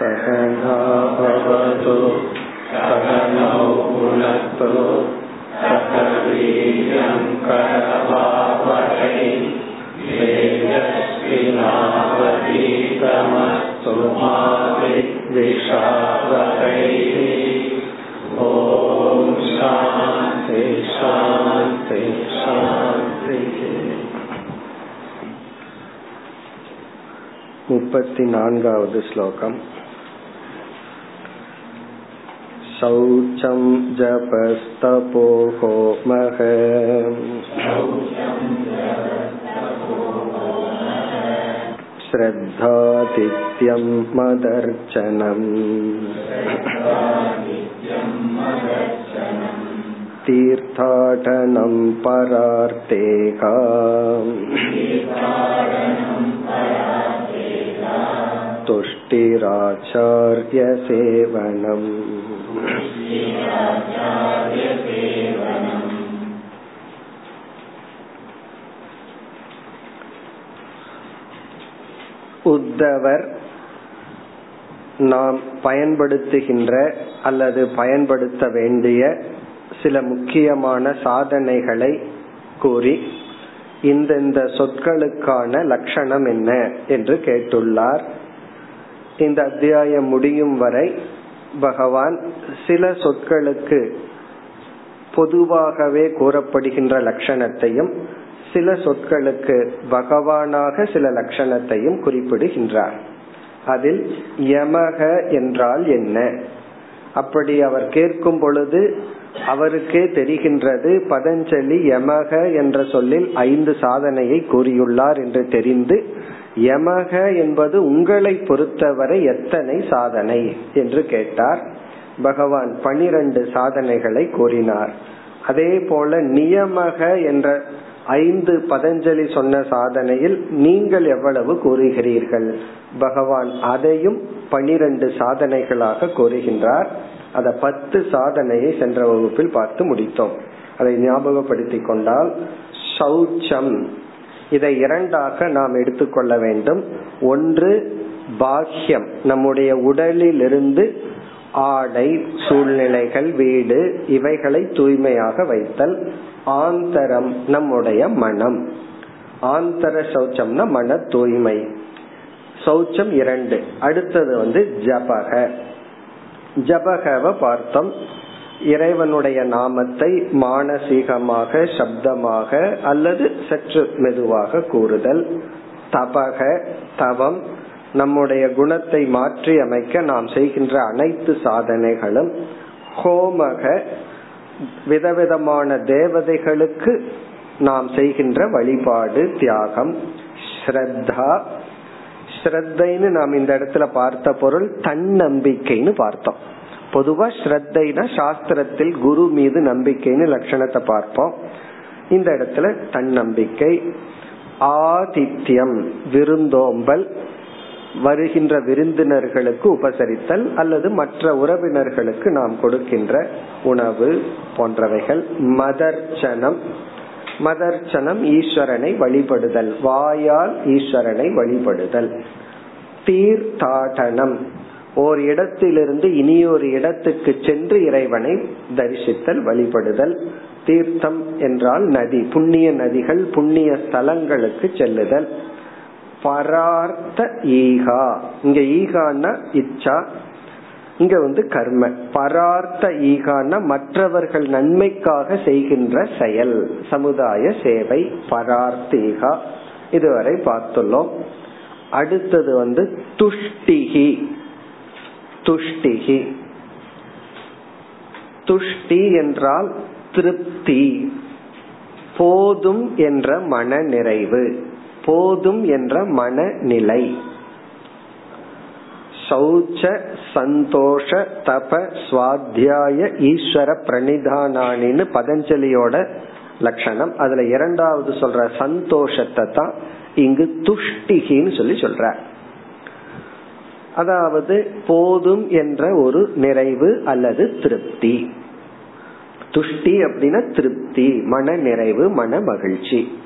सहना भवतु सहनौ भुनक्तु सकवीर्यङ्करभावहै तेजस्विनावतीतमस्तु मा विद्विषावहैः ॐ शान्ति शान्ति शान्तिः मुपति नान्गावद् श्लोकम् शौचं जपस्तपो होमः श्रद्धातिथ्यं मदर्चनम् तीर्थाटनं परार्तेका तुष्टिराचार्यसेवनम् உத்தவர் நாம் பயன்படுத்துகின்ற அல்லது பயன்படுத்த வேண்டிய சில முக்கியமான சாதனைகளை கூறி இந்தந்த சொற்களுக்கான லட்சணம் என்ன என்று கேட்டுள்ளார். இந்த அத்தியாயம் முடியும் வரை பகவான் சில சொற்களுக்கு பொதுவாகவே கூறப்படுகின்ற லட்சணத்தையும் சில சொற்களுக்கு பகவானாக சில லட்சணத்தையும் குறிப்பிடுகின்றார். அதில் யமக என்றால் என்ன? அப்படி அவர் கேட்கும் பொழுது அவருக்கே தெரிகின்றது பதஞ்சலி யமக என்ற சொல்லில் ஐந்து சாதனையை கூறியுள்ளார் என்று தெரிந்து யமக என்பது உங்களை பொறுத்தவரை எத்தனை சாதனை என்று கேட்டார். பகவான் பனிரெண்டு சாதனைகளை கூறினார். அதே போல நியமக என்ற ஐந்து பதஞ்சலி சொன்ன சாதனையில் நீங்கள் எவ்வளவு கூறுகிறீர்கள்? பகவான் அதையும் பனிரெண்டு சாதனைகளாக கூறுகின்றார். அத பத்து சாதனையை சென்ற வகுப்பில் பார்த்து முடித்தோம். அதை ஞாபகப்படுத்திக் கொண்டால் சௌச்சம் இதை இரண்டாக நாம் எடுத்துக்கொள்ள வேண்டும். ஒன்று பாக்கியம். நம்முடைய உடலிலிருந்து ஆடை சூழ்நிலைகள் வீடு இவைகளை தூய்மையாக வைத்தல். ஆந்தரம் நம்முடைய மனம். ஆந்தர சௌச்சம்னா மன தூய்மை. சௌச்சம் இரண்டு. அடுத்தது வந்து ஜபக. ஜபகவ பார்த்தோம். இறைவனுடைய நாமத்தை மானசீகமாக சப்தமாக அல்லது சற்று மெதுவாக கூறுதல். தபக தவம் நம்முடைய குணத்தை மாற்றி அமைக்க நாம் செய்கின்ற அனைத்து சாதனைகளும் ஹோமக விதவிதமான தேவதைகளுக்கு நாம் செய்கின்ற வழிபாடு தியாகம் ஸ்ரத்தா. ஸ்ரத்தைன்னு நாம் இந்த இடத்துல பார்த்த பொருள் தன்னம்பிக்கைன்னு பார்த்தோம். பொதுவா ஸ்ரத்தைனா சாஸ்திரத்தில் குரு மீது நம்பிக்கைன்னு லட்சணத்தை பார்ப்போம். இந்த இடத்துல தன்னம்பிக்கை ஆதித்யம் விருந்தோம்பல் வருகின்ற விருந்தினர்களுக்கு உபசரித்தல் அல்லது மற்ற உறவினர்களுக்கு நாம் கொடுக்கின்ற உணவு போன்றவைகள். மதர்ச்சனம். மதர்ச்சனம் ஈஸ்வரனை வழிபடுதல். வாயால் ஈஸ்வரனை வழிபடுதல். தீர்த்தாடனம். ஓர் இடத்திலிருந்து இனியொரு இடத்துக்கு சென்று இறைவனை தரிசித்தல் வழிபடுதல் தீர்த்தம் என்றால் நதி புண்ணிய நதிகள் புண்ணிய ஸ்தலங்களுக்கு செல்லுதல். பரார்த்த ஈகா. இங்க ஈகான்னா இச்சா இங்க வந்து கர்ம. பரார்த்த ஈகான மற்றவர்கள் நன்மைக்காக செய்கின்ற செயல் சமுதாய சேவை பரார்த்தீகா இதுவரை பார்த்துள்ளோம். அடுத்தது வந்து துஷ்டிகி. துஷ்டிகி. துஷ்டி என்றால் திருப்தி. போதும் என்ற மன நிறைவு போதும் என்ற மனநிலை. சௌச்ச சந்தோஷ தப சுவாத்தியாய ஈஸ்வர பிரணிதானின்னு பதஞ்சலியோட லட்சணம். அதுல இரண்டாவது சொல்ற சந்தோஷத்தை தான் இங்கு துஷ்டிகின்னு சொல்லி சொல்ற. அதாவது போதும் என்ற ஒரு நிறைவு அல்லது திருப்தி. துஷ்டி அப்படின்னா திருப்தி மன நிறைவு மன மகிழ்ச்சி.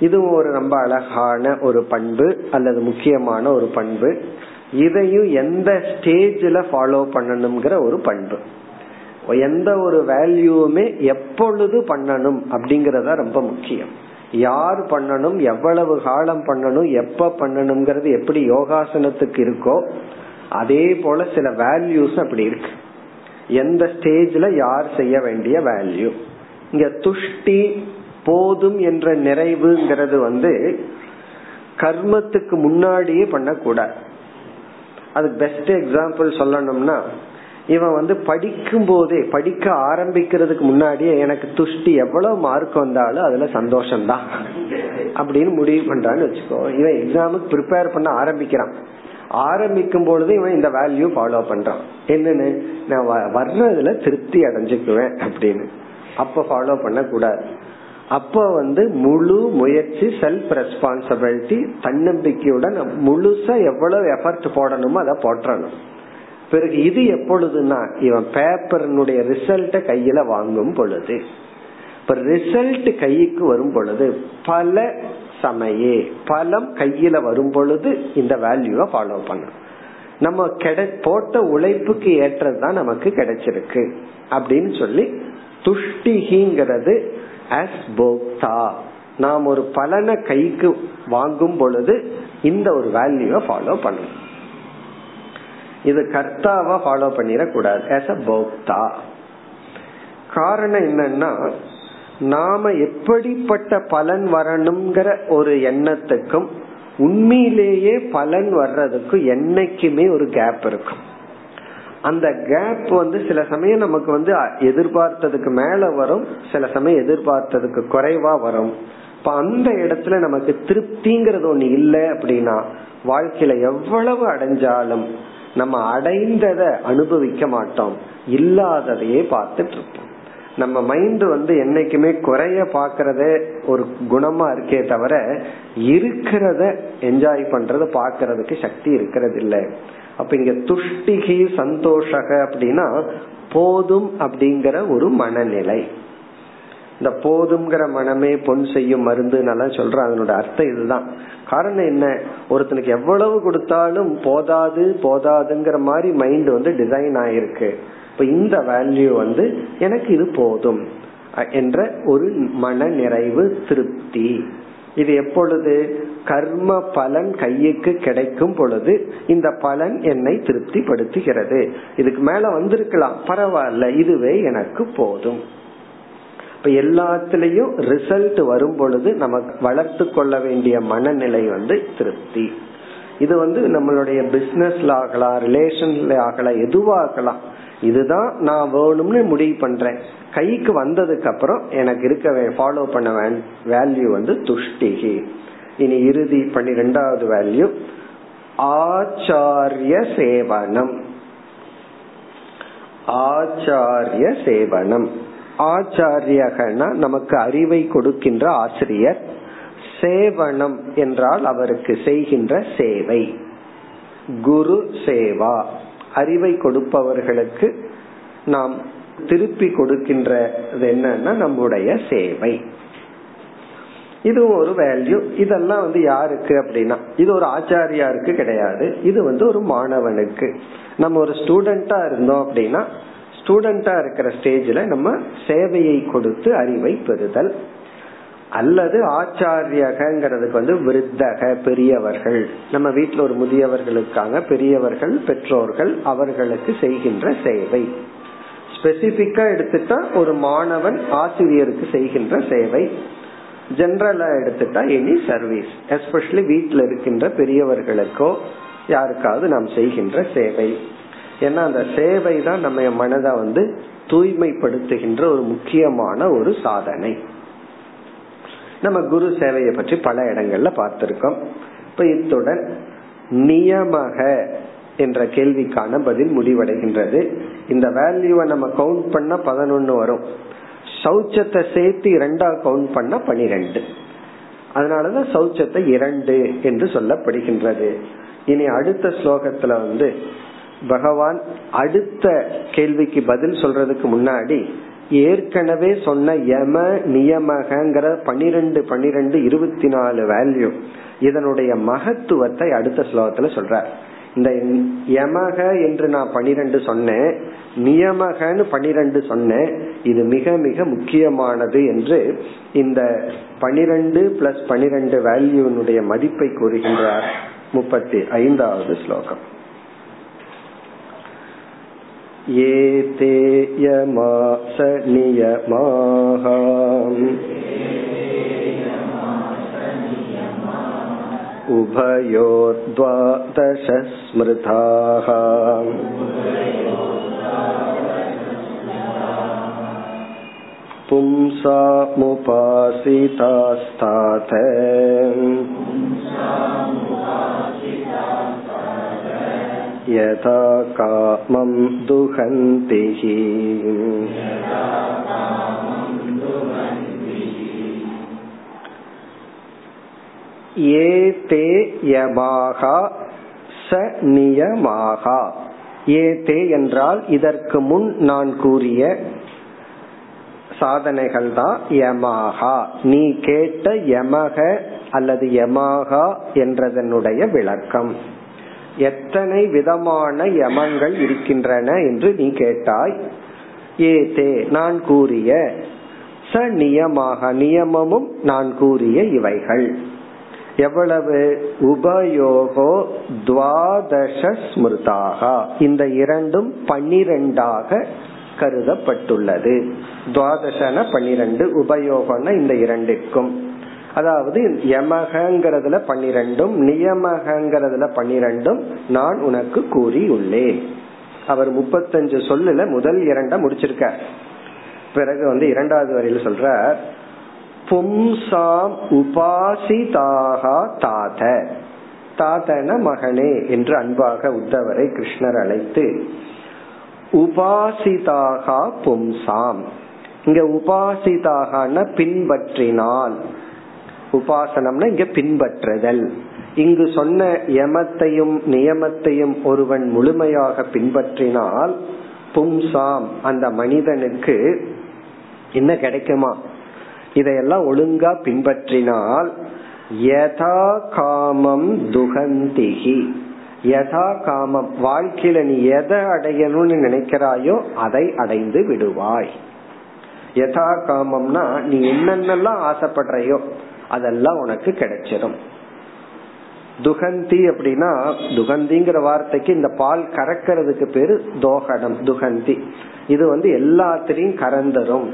இது ஒரு ரொம்ப அழகான ஒரு பண்பு அல்லது முக்கியமான ஒரு பண்பு. இதையும் எந்த ஸ்டேஜில் ஃபாலோ பண்ணணுங்கிற ஒரு பண்பு. எந்த ஒரு வேல்யூவுமே எப்பொழுது பண்ணணும் அப்படிங்கறத ரொம்ப முக்கியம். யார் பண்ணணும் எவ்வளவு காலம் பண்ணணும் எப்ப பண்ணணுங்கிறது எப்படி யோகாசனத்துக்கு இருக்கோ அதே போல சில வேல்யூஸ் அப்படி இருக்கு. எந்த ஸ்டேஜ்ல யார் செய்ய வேண்டிய வேல்யூ இங்க துஷ்டி போதும் என்ற நிறைவுங்கிறது வந்து கர்மத்துக்கு முன்னாடியே பண்ணக்கூடாது. அது பெஸ்ட் எக்ஸாம்பிள் சொல்லணும்னா இவன் வந்து படிக்கும் போதே படிக்க ஆரம்பிக்கிறதுக்கு முன்னாடியே எனக்கு துஷ்டி எவ்வளவு மார்க் வந்தாலும் அதுல சந்தோஷம்தான். அப்படின்னு முடிவு பண்றான்னு வச்சுக்கோ. இவன் எக்ஸாமுக்கு ப்ரிப்பேர் பண்ண ஆரம்பிக்கிறான். ஆரம்பிக்கும் பொழுது இவன் இந்த வேல்யூ ஃபாலோ பண்றான். என்னன்னு? நான் வர்றதுல திருப்தி அடைஞ்சுக்குவேன் அப்படின்னு. அப்ப ஃபாலோ பண்ண கூடாது அப்ப வந்து முழு முயற்சி செல்ஃப் ரெஸ்பான்சிபிலிட்டி தன்னம்பிக்கையுடன் முழுசா எவ்வளவு எஃபர்ட் போடணுமோ அதை போட்டணும் பிறகு இது எப்பொழுதுனா இவன் பேப்பர்னுடைய ரிசல்ட்ட கையில வாங்கும் பொழுது. இப்ப ரிசல்ட் கைக்கு வரும் பொழுது பல சமயே பலம் கையில வரும் பொழுது இந்த வேல்யூவை ஃபாலோ பண்ணும் நம்ம கிடை போட்ட உழைப்புக்கு ஏற்றதுதான் நமக்கு கிடைச்சிருக்கு. அப்படின்னு சொல்லி துஷ்டிகிங்கிறது அஸ் போக்தா நாம் ஒரு பலனை கைக்கு வாங்கும் பொழுது இந்த ஒரு வேல்யூவை ஃபாலோ பண்ணணும். இது கர்த்தாவா ஃபாலோ பண்ணிடக்கூடாது. ஆஸ் அ போக்தா காரணம் என்னன்னா நாம எப்படிப்பட்ட பலன் வரணுங்கிற ஒரு எண்ணத்துக்கும் உண்மையிலேயே பலன் வர்றதுக்கும் என்னைக்குமே ஒரு கேப் இருக்கும். அந்த கேப் வந்து சில சமயம் நமக்கு வந்து எதிர்பார்த்ததுக்கு மேல வரும் சில சமயம் எதிர்பார்த்ததுக்கு குறைவா வரும். இப்ப அந்த இடத்துல நமக்கு திருப்திங்கிறது ஒண்ணு இல்லை அப்படின்னா வாழ்க்கையில எவ்வளவு அடைஞ்சாலும் நம்ம அடைந்ததை அனுபவிக்க மாட்டோம். இல்லாததையே பார்த்துட்டு இருப்போம். நம்ம மைண்ட் வந்து என்னைக்குமே குறைய பாக்குறத ஒரு குணமா இருக்கே தவிர இருக்கிறத என்ஜாய் பண்றத பாக்குறதுக்கு சக்தி இருக்கிறது இல்ல அப்ப இங்க துஷ்டிகி சந்தோஷக அப்படின்னா போதும் அப்படிங்கிற ஒரு மனநிலை. இந்த போதுங்கிற மனமே பொன் செய்யும் மருந்து நல்லா சொல்ற அதனோட அர்த்தம் இதுதான். காரணம் என்ன? ஒருத்தனுக்கு எவ்வளவு கொடுத்தாலும் போதாது போதாதுங்கிற மாதிரி மைண்ட் வந்து டிசைன் ஆயிருக்கு. இப்ப இந்த வேல்யூ வந்து எனக்கு இது போதும் என்ற ஒரு மன நிறைவு திருப்தி. இது எப்பொழுது? கர்ம பலன் கையுக்கு கிடைக்கும் பொழுது இந்த பலன் என்னை திருப்திப்படுத்துகிறது. இதுக்கு மேல வந்திருக்கலாம். பரவாயில்ல. இதுவே எனக்கு போதும். இப்ப எல்லாத்திலையும் ரிசல்ட் வரும் பொழுது நமக்கு வளர்த்து கொள்ள வேண்டிய மனநிலை வந்து திருப்தி. இது வந்து நம்மளுடைய பிசினஸ்ல ஆகலாம் ரிலேஷன்ல ஆகலாம் எதுவாகலாம். இதுதான் நான் வேணும்னு முடிவு பண்றேன். கைக்கு வந்ததுக்கு அப்புறம் எனக்கு இருக்க ஃபாலோ பண்ண வேல்யூ வந்து துஷ்டிகி. இனி இறுதி பன்னிரெண்டாவது வேல்யூ ஆச்சாரிய சேவனம். ஆச்சாரிய சேவனம். ஆச்சாரியகனா நமக்கு அறிவை கொடுக்கின்ற ஆசிரியர் சேவனம் என்றால் அவருக்கு செய்கின்ற சேவை. குரு சேவா. அறிவை கொடுப்பவர்களுக்கு நாம் திருப்பி கொடுக்கின்ற என்னன்னா நம்முடைய சேவை. இது ஒரு வேல்யூ இதெல்லாம் வந்து யாருக்கு அப்படின்னா இது ஒரு ஆச்சாரியாருக்கு கிடையாது. இது வந்து ஒரு மாணவனுக்கு. நம்ம ஒரு ஸ்டூடெண்டா இருந்தோம் அப்படின்னா ஸ்டூடெண்டா இருக்கிற ஸ்டேஜ்ல நம்ம சேவையை கொடுத்து அறிவை பெறுதல். அல்லது ஆச்சாரியகங்கிறதுக்கு வந்து விருத்தக பெரியவர்கள். நம்ம வீட்டுல ஒரு முதியவர்களுக்காக பெரியவர்கள் பெற்றோர்கள் அவர்களுக்கு செய்கின்ற சேவை. ஸ்பெசிபிக்கா எடுத்துட்டா ஒரு மாணவன் ஆசிரியருக்கு செய்கின்ற சேவை. ஜென்ரலா எடுத்துட்டா எனி சர்வீஸ் எஸ்பெஷலி வீட்டில் இருக்கின்ற பெரியவர்களுக்கோ யாருக்காவது நாம் செய்கின்ற சேவை. ஏன்னா அந்த சேவை தான் நம்ம மனதை வந்து தூய்மைப்படுத்துகின்ற ஒரு முக்கியமான ஒரு சாதனை. நம்ம குரு சேவையை பற்றி பல இடங்கள்ல பார்த்திருக்கோம். இப்ப இத்துடன் நியமக என்ற கேள்விக்கான பதில் முடிவடைகின்றது. இந்த வேல்யூவை நம்ம கவுண்ட் பண்ண பதினொன்னு வரும். சௌச்சத்தை சேர்த்து இரண்டா கவுண்ட் பண்ண பனிரெண்டு. அதனாலதான் சௌச்சத்தை இரண்டு என்று சொல்லப்படுகின்றது. இனி அடுத்த ஸ்லோகத்துல வந்து பகவான் அடுத்த கேள்விக்கு பதில் சொல்றதுக்கு முன்னாடி ஏற்கனவே சொன்ன யம நியமகங்கிற பனிரெண்டு பனிரெண்டு இருபத்தி நாலு வேல்யூ இதனுடைய மகத்துவத்தை அடுத்த ஸ்லோகத்துல சொல்றார். இந்த யமக என்று நான் பனிரெண்டு சொன்னேன் நியமகன்னு பனிரெண்டு சொன்னேன் இது மிக மிக முக்கியமானது என்று இந்த பனிரெண்டு பிளஸ் பனிரெண்டு வேல்யூனுடைய மதிப்பை கூறுகின்றார் முப்பத்தி ஐந்தாவது ஸ்லோகம். एते यमासनियमाः उभयोर्द्वादशस्मृताः पुंसामुपासितास्तात् यथा कामं दुहन्ति ஏதே யமாகா ச நியமாகா ஏதே என்றால் இதற்கு முன் நான் கூறிய சாதனைகள் தான் யமாகா நீ கேட்ட யமக அல்லது யமாகா என்றதனுடைய விளக்கம் எத்தனை விதமான யமங்கள் இருக்கின்றன என்று நீ கேட்டாய்? ஏதே நான் கூறிய ச நியமாக நியமமும் நான் கூறிய இவைகள். எவ்வளவு? உபயோகோ துவாதச ஸ்மிருதாக. இந்த இரண்டும் பன்னிரெண்டாக கருதப்பட்டுள்ளது. துவாதசன பன்னிரண்டு உபயோகம்னா இந்த இரண்டிற்கும். அதாவது யமகங்கிறதுல பன்னிரெண்டும் நியமகங்கிறதுல பன்னிரெண்டும் நான் உனக்கு கூறியுள்ளேன். அவர் முப்பத்தஞ்சு சொல்லுல முதல் இரண்ட முடிச்சிருக்க பிறகு வந்து இரண்டாவது வரையில் சொல்ற பும்சாம் உபாசிதாக தாத. தாதன மகனே என்று அன்பாக உத்தவரை கிருஷ்ணர் அழைத்து உபாசிதாக பும்சாம். இங்க உபாசிதாகன பின்பற்றினால் உபாசனம்னா இங்க பின்பற்றுதல். இங்கு சொன்ன யமத்தையும் நியமத்தையும் ஒருவன் முழுமையாக பின்பற்றினால் பும்சாம் அந்த மனிதனுக்கு என்ன கிடைக்குமா? இதையெல்லாம் ஒழுங்கா பின்பற்றினால் யதா காமம் துகந்திகி. யதா காமம் வாழ்க்கையில நீ எதை அடையணும்னு நினைக்கிறாயோ அதை அடைந்து விடுவாய். யதா காமம்னா நீ என்னென்னலாம் ஆசைப்படுறையோ அதெல்லாம் உனக்கு கிடைச்சிடும் துகந்தி அப்படின்னா துகந்திங்கிற வார்த்தைக்கு இந்த பால் கறக்கிறதுக்கு பேரு தோகடம் துகந்தி. இது வந்து எல்லாத்திலையும் கறந்துரும்.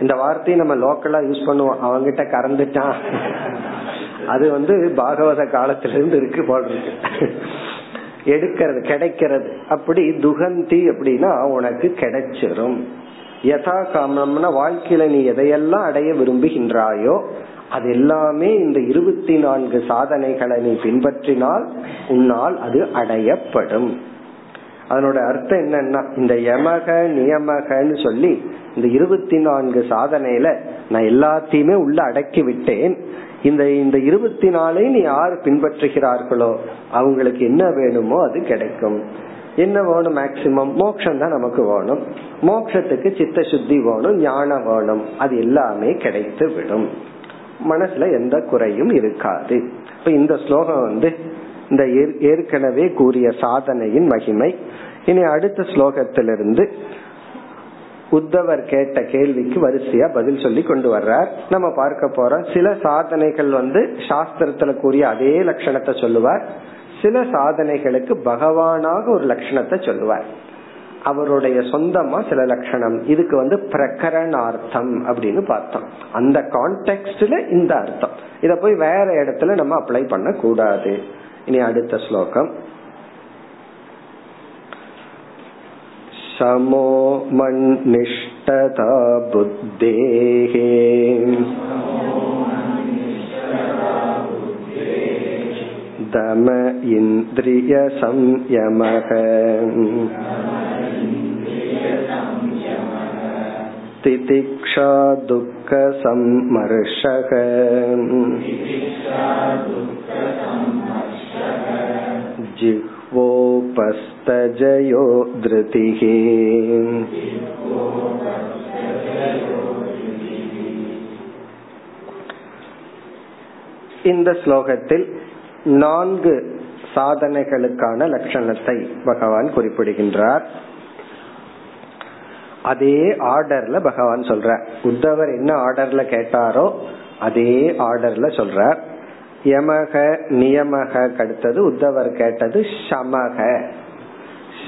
இந்த வார்த்தையை நம்ம லோக்கலா யூஸ் பண்ணுவோம். அவங்கிட்ட கறந்துட்டான். அது வந்து பாகவத காலத்துல இருந்து இருக்கு போல் இருக்கு. எடுக்கிறது கிடைக்கிறது. அப்படி துகந்தி அப்படின்னா உனக்கு கிடைச்சிரும். யதா காமம்னா வாழ்க்கையில நீ எதையெல்லாம் அடைய விரும்புகின்றாயோ அது எல்லாமே இந்த இருபத்தி நான்கு சாதனைகளை நீ பின்பற்றினால் உன்னால் அது அடையப்படும். அதனோட அர்த்தம் என்னன்னா இந்த யமக நியமகன்னு சொல்லி இந்த இருபத்தி நான்கு சாதனையில நான் எல்லாத்தையுமே உள்ள அடக்கி விட்டேன் இந்த இந்த இருபத்தி நாளையும் நீ யார் பின்பற்றுகிறார்களோ அவங்களுக்கு என்ன வேணுமோ அது கிடைக்கும். என்ன வேணும் மேக்சிமம் மோக்ஷம் தான் நமக்கு வேணும். மோக்ஷத்துக்கு சித்த சுத்தி வேணும் ஞானம் வேணும். அது எல்லாமே கிடைத்து விடும் மனசுல எந்த குறையும் இருக்காது. இப்ப இந்த ஸ்லோகம் வந்து இந்த ஏற்கனவே கூறிய சாதனையின் மகிமை. இனி அடுத்த ஸ்லோகத்திலிருந்து உத்தவர் கேட்ட கேள்விக்கு வரிசையா பதில் சொல்லி கொண்டு வர்றார். நம்ம பார்க்க போறோம். சில சாதனைகள் வந்து சாஸ்திரத்துல கூறிய அதே லட்சணத்தை சொல்லுவார். சில சாதனைகளுக்கு பகவானாக ஒரு லட்சணத்தை சொல்லுவார். அவருடைய சொந்தமா சில லட்சணம் இதுக்கு வந்து பிரகரணார்த்தம் அப்படின்னு பார்த்தோம் அந்த கான்டெக்ட்ல இந்த அர்த்தம் இத போய் வேற இடத்துல நம்ம அப்ளை பண்ண கூடாது இனி அடுத்த ஸ்லோகம் समो मन्निष्ठता बुद्धेः दम इन्द्रियसंयमः तितिक्षा दुःखसम्मर्षः जिह्वोपस्तजयो धृतिः இந்த ஸ்லோகத்தில் நான்கு சாதனைகளுக்கான லட்சணத்தை பகவான் குறிப்பிடுகின்றார் அதே ஆர்டர்ல பகவான் சொல்ற உத்தவர் என்ன ஆர்டர்ல கேட்டாரோ அதே ஆர்டர்ல சொல்ற யமக நியமக அடுத்தது உத்தவர் கேட்டது சமக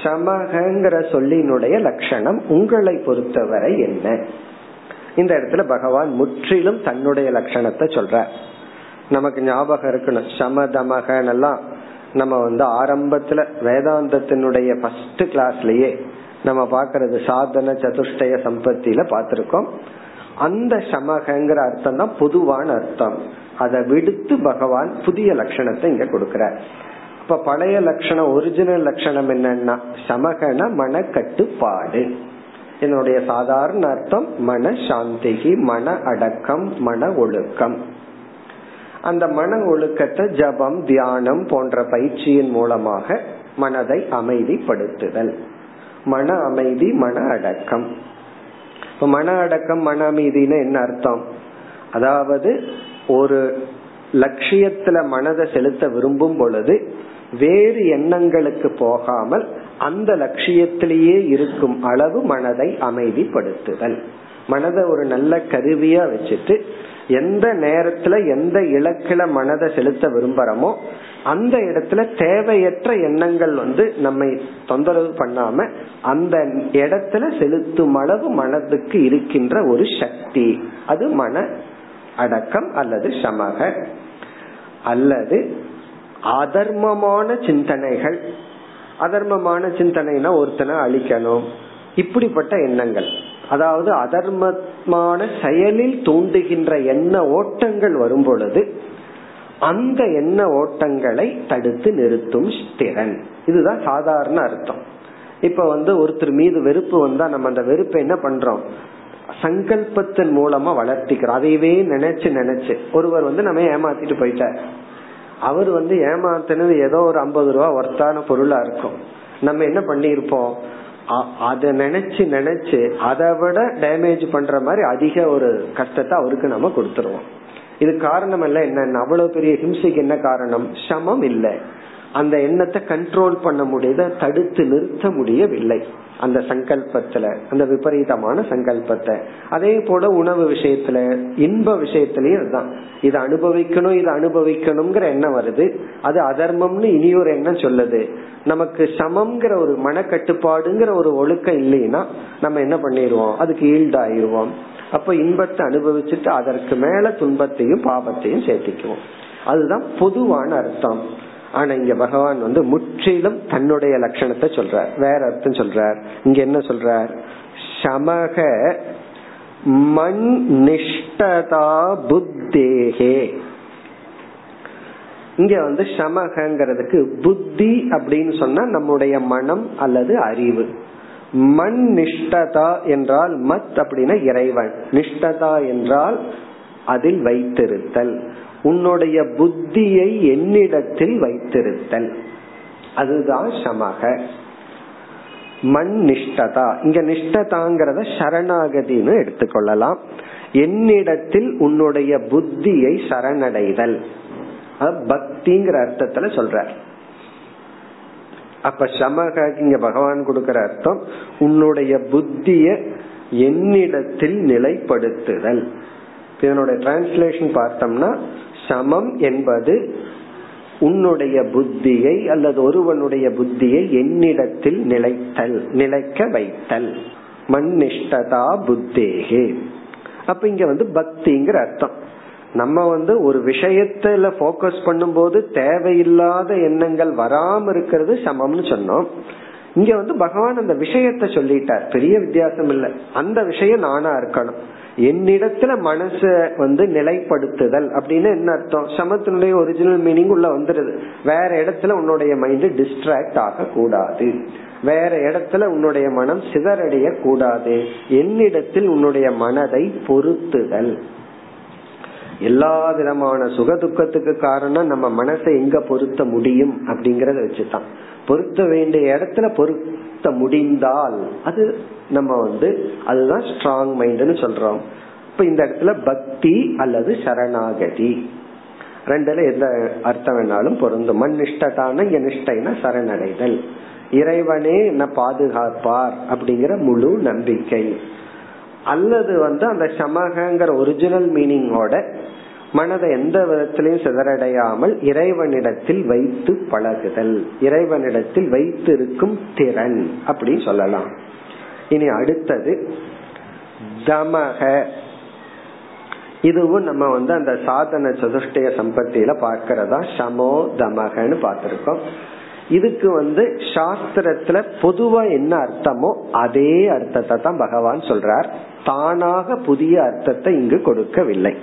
சமகங்கிற சொல்லினுடைய லட்சணம் உங்களை பொறுத்தவரை என்ன? இந்த இடத்துல பகவான் முற்றிலும் தன்னுடைய லட்சணத்தை சொல்ற நமக்கு ஞாபகம் இருக்கணும். சமதமகனெல்லாம் நம்ம வந்து ஆரம்பத்துல வேதாந்தத்தினுடைய ஃபர்ஸ்ட் கிளாஸ்லயே நம்ம பாக்குறது சாதன சதுஷ்டய சம்பத்தியில பாத்திருக்கோம் அந்த சமகங்கிற அர்த்தம் தான் பொதுவான அர்த்தம். அதை விடுத்து பகவான் புதிய லட்சணத்தை இங்க கொடுக்கிறார். இப்ப பழைய லட்சணம் ஒரிஜினல் லட்சணம் என்னன்னா சமகன மன கட்டுப்பாடு என்னுடைய சாதாரண அர்த்தம் மன சாந்திகி மன அடக்கம் மன ஒழுக்கம். அந்த மன ஒழுக்கத்தை ஜபம் தியானம் போன்ற பயிற்சியின் மூலமாக மனதை அமைதிப்படுத்துதல். மன அமைதி மன அடக்கம். இப்ப மன அடக்கம் மன அமைதின்னு என்ன அர்த்தம்? அதாவது ஒரு லட்சியத்துல மனதை செலுத்த விரும்பும் பொழுது வேறு எண்ணங்களுக்கு போகாமல் அந்த லட்சியத்திலேயே இருக்கும் அளவு மனதை அமைதிப்படுத்துதல். மனதை ஒரு நல்ல கருவியா வச்சுட்டு எந்த நேரத்துல எந்த இலக்கில மனதை செலுத்த விரும்புறோமோ அந்த இடத்துல தேவையற்ற எண்ணங்கள் வந்து நம்மை தொந்தரவு பண்ணாம அந்த இடத்துல செலுத்தும் அளவு மனதுக்கு இருக்கின்ற ஒரு சக்தி. அது மன அடக்கம் அல்லது சமக அல்லது அதர்மமான சிந்தனைகள். அதர்மமான சிந்தனைனா ஒருத்தனை அழிக்கணும். இப்படிப்பட்ட எண்ணங்கள். அதாவது அதர்மமான செயலில் தூண்டுகின்ற எண்ண ஓட்டங்கள் வரும் பொழுது அந்த எண்ண ஓட்டங்களை தடுத்து நிறுத்தும் திறன். இதுதான் சாதாரண அர்த்தம். இப்ப வந்து ஒருத்தர் மீது வெறுப்பு வந்தா நம்ம அந்த வெறுப்பை என்ன பண்றோம்? சங்கல்பத்தின் மூலமா வளர்த்திக்கிறோம். அதையவே நினைச்சு நினைச்சு. ஒருவர் வந்து நம்ம ஏமாத்திட்டு போயிட்டார். அவர் வந்து ஏமாத்தினது ஏதோ ஒரு ஐம்பது ரூபா ஒர்த்தான பொருளா இருக்கும். நம்ம என்ன பண்ணிருப்போம் அதை நினைச்சு நினைச்சு அதை விட டேமேஜ் பண்ற மாதிரி அதிக ஒரு கஷ்டத்தை அவருக்கு நம்ம கொடுத்துருவோம். இது காரணம் எல்லாம் என்ன அவ்வளவு பெரிய ஹிம்சைக்கு என்ன காரணம்? சமம் இல்லை. அந்த எண்ணத்தை கண்ட்ரோல் பண்ண முடியத தடுத்து நிறுத்த முடியவில்லை. அந்த சங்கல்பத்துல அந்த விபரீதமான சங்கல்பத்தை. அதே போல உணவு விஷயத்துல இன்ப விஷயத்திலயும் அதுதான் இதை அனுபவிக்கணும் இதை அனுபவிக்கணுங்கிற எண்ணம் வருது. அது அதர்மம்னு இனி ஒரு எண்ணம் சொல்லுது. நமக்கு சமம்ங்கிற ஒரு மனக்கட்டுப்பாடுங்கிற ஒரு ஒழுக்கம் இல்லைன்னா நம்ம என்ன பண்ணிடுவோம்? அதுக்கு ஈல்ட் ஆயிடுவோம் அப்ப இன்பத்தை அனுபவிச்சுட்டு அதற்கு மேல துன்பத்தையும் பாபத்தையும் சேர்த்திக்குவோம். அதுதான் பொதுவான அர்த்தம். ஆனா இங்க பகவான் வந்து முற்றிலும் தன்னுடைய லட்சணத்தை சொல்றார். வேற அர்த்தம் சொல்றார். இங்க என்ன சொல்றார்? சமக மண் நிஷ்டதா புத்தேகே. இங்க வந்து சமகங்கிறதுக்கு புத்தி அப்படின்னு சொன்னா நம்முடைய மனம் அல்லது அறிவு. மண் நிஷ்டதா என்றால் மத் அப்படின்னா இறைவன். நிஷ்டதா என்றால் அதில் வைத்திருத்தல். உன்னுடைய புத்தியை என்னிடத்தில் வைத்திருத்தல். அதுதான் சமக. மண் நிஷ்டதா. இங்க நிஷ்டதாங்கிறத சரணாகதின்னு எடுத்துக்கொள்ளலாம். என்னிடத்தில் உன்னுடைய புத்தியை சரணடைதல். பக்திங்கிற அர்த்தத்துல சொல்ற அப்ப சமக இங்க பகவான் கொடுக்கிற அர்த்தம் உன்னுடைய புத்திய என்னிடத்தில் நிலைப்படுத்துதல். இதனுடைய டிரான்ஸ்லேஷன் பார்த்தோம்னா சமம் என்பது உன்னுடைய புத்தியை அல்லது ஒருவனுடைய புத்தியை என்னிடத்தில் நிலைத்தல் நிலைக்க வைத்தல். மண்ணிஷ்டதா புத்தேகே. அப்ப இங்க வந்து பக்திங்கிற அர்த்தம். நம்ம வந்து ஒரு விஷயத்துல போக்கஸ் பண்ணும்போது தேவையில்லாத எண்ணங்கள் வராம இருக்கிறது சமம்னு சொன்னோம். இங்க வந்து பகவான் அந்த விஷயத்த சொல்லிட்டார். பெரிய வித்தியாசம் இல்ல. அந்த விஷயம் நானா இருக்கணும். என்னிடத்துல மனச வந்து நிலைப்படுத்துதல் அப்படின்னு என்ன அர்த்தம்? சமத்தினுடைய ஒரிஜினல் மீனிங் உள்ள வந்துருது. வேற இடத்துல உன்னுடைய மைண்ட் டிஸ்ட்ராக்ட் ஆக கூடாது வேற இடத்துல உன்னுடைய மனம் சிதறடைய கூடாது என்னிடத்தில் உன்னுடைய மனதை பொருத்துதல். எல்லா விதமான சுக துக்கத்துக்கு காரணம் நம்ம மனசை எங்க பொருத்த முடியும் அப்படிங்கறத வச்சுதான். பொருத்த வேண்டிய இடத்துல பொருத்த முடிந்தால் அது நம்ம வந்து அதுதான் ஸ்ட்ராங் மைண்ட்னு சொல்றோம். இப்ப இந்த இடத்துல பக்தி அல்லது சரணாகதி. ரெண்டுல எந்த அர்த்தம் வேணாலும் பொருந்தும். மண் நிஷ்டதான இங்க நிஷ்டைனா சரணடைதல். இறைவனே என்ன பாதுகாப்பார் அப்படிங்கிற முழு நம்பிக்கை. அல்லது வந்து அந்த சமகங்கிற ஒரிஜினல் மீனிங்கோட மனதை எந்த விதத்திலையும் சிதறடையாமல் இறைவனிடத்தில் வைத்து பழகுதல். இறைவனிடத்தில் வைத்து இருக்கும் திறன் அப்படின்னு சொல்லலாம். இனி அடுத்தது தமக. இதுவும் நம்ம வந்து அந்த சாதன சதுஷ்டய சம்பத்தியில பார்க்கிறதா? சமோ தமகன்னு பார்த்திருக்கோம். இதுக்கு வந்து சாஸ்திரத்துல பொதுவா என்ன அர்த்தமோ அதே அர்த்தத்தை தான் பகவான் சொல்றார். தானாக புதிய அர்த்தத்தை இங்கு கொடுக்கவில்லை.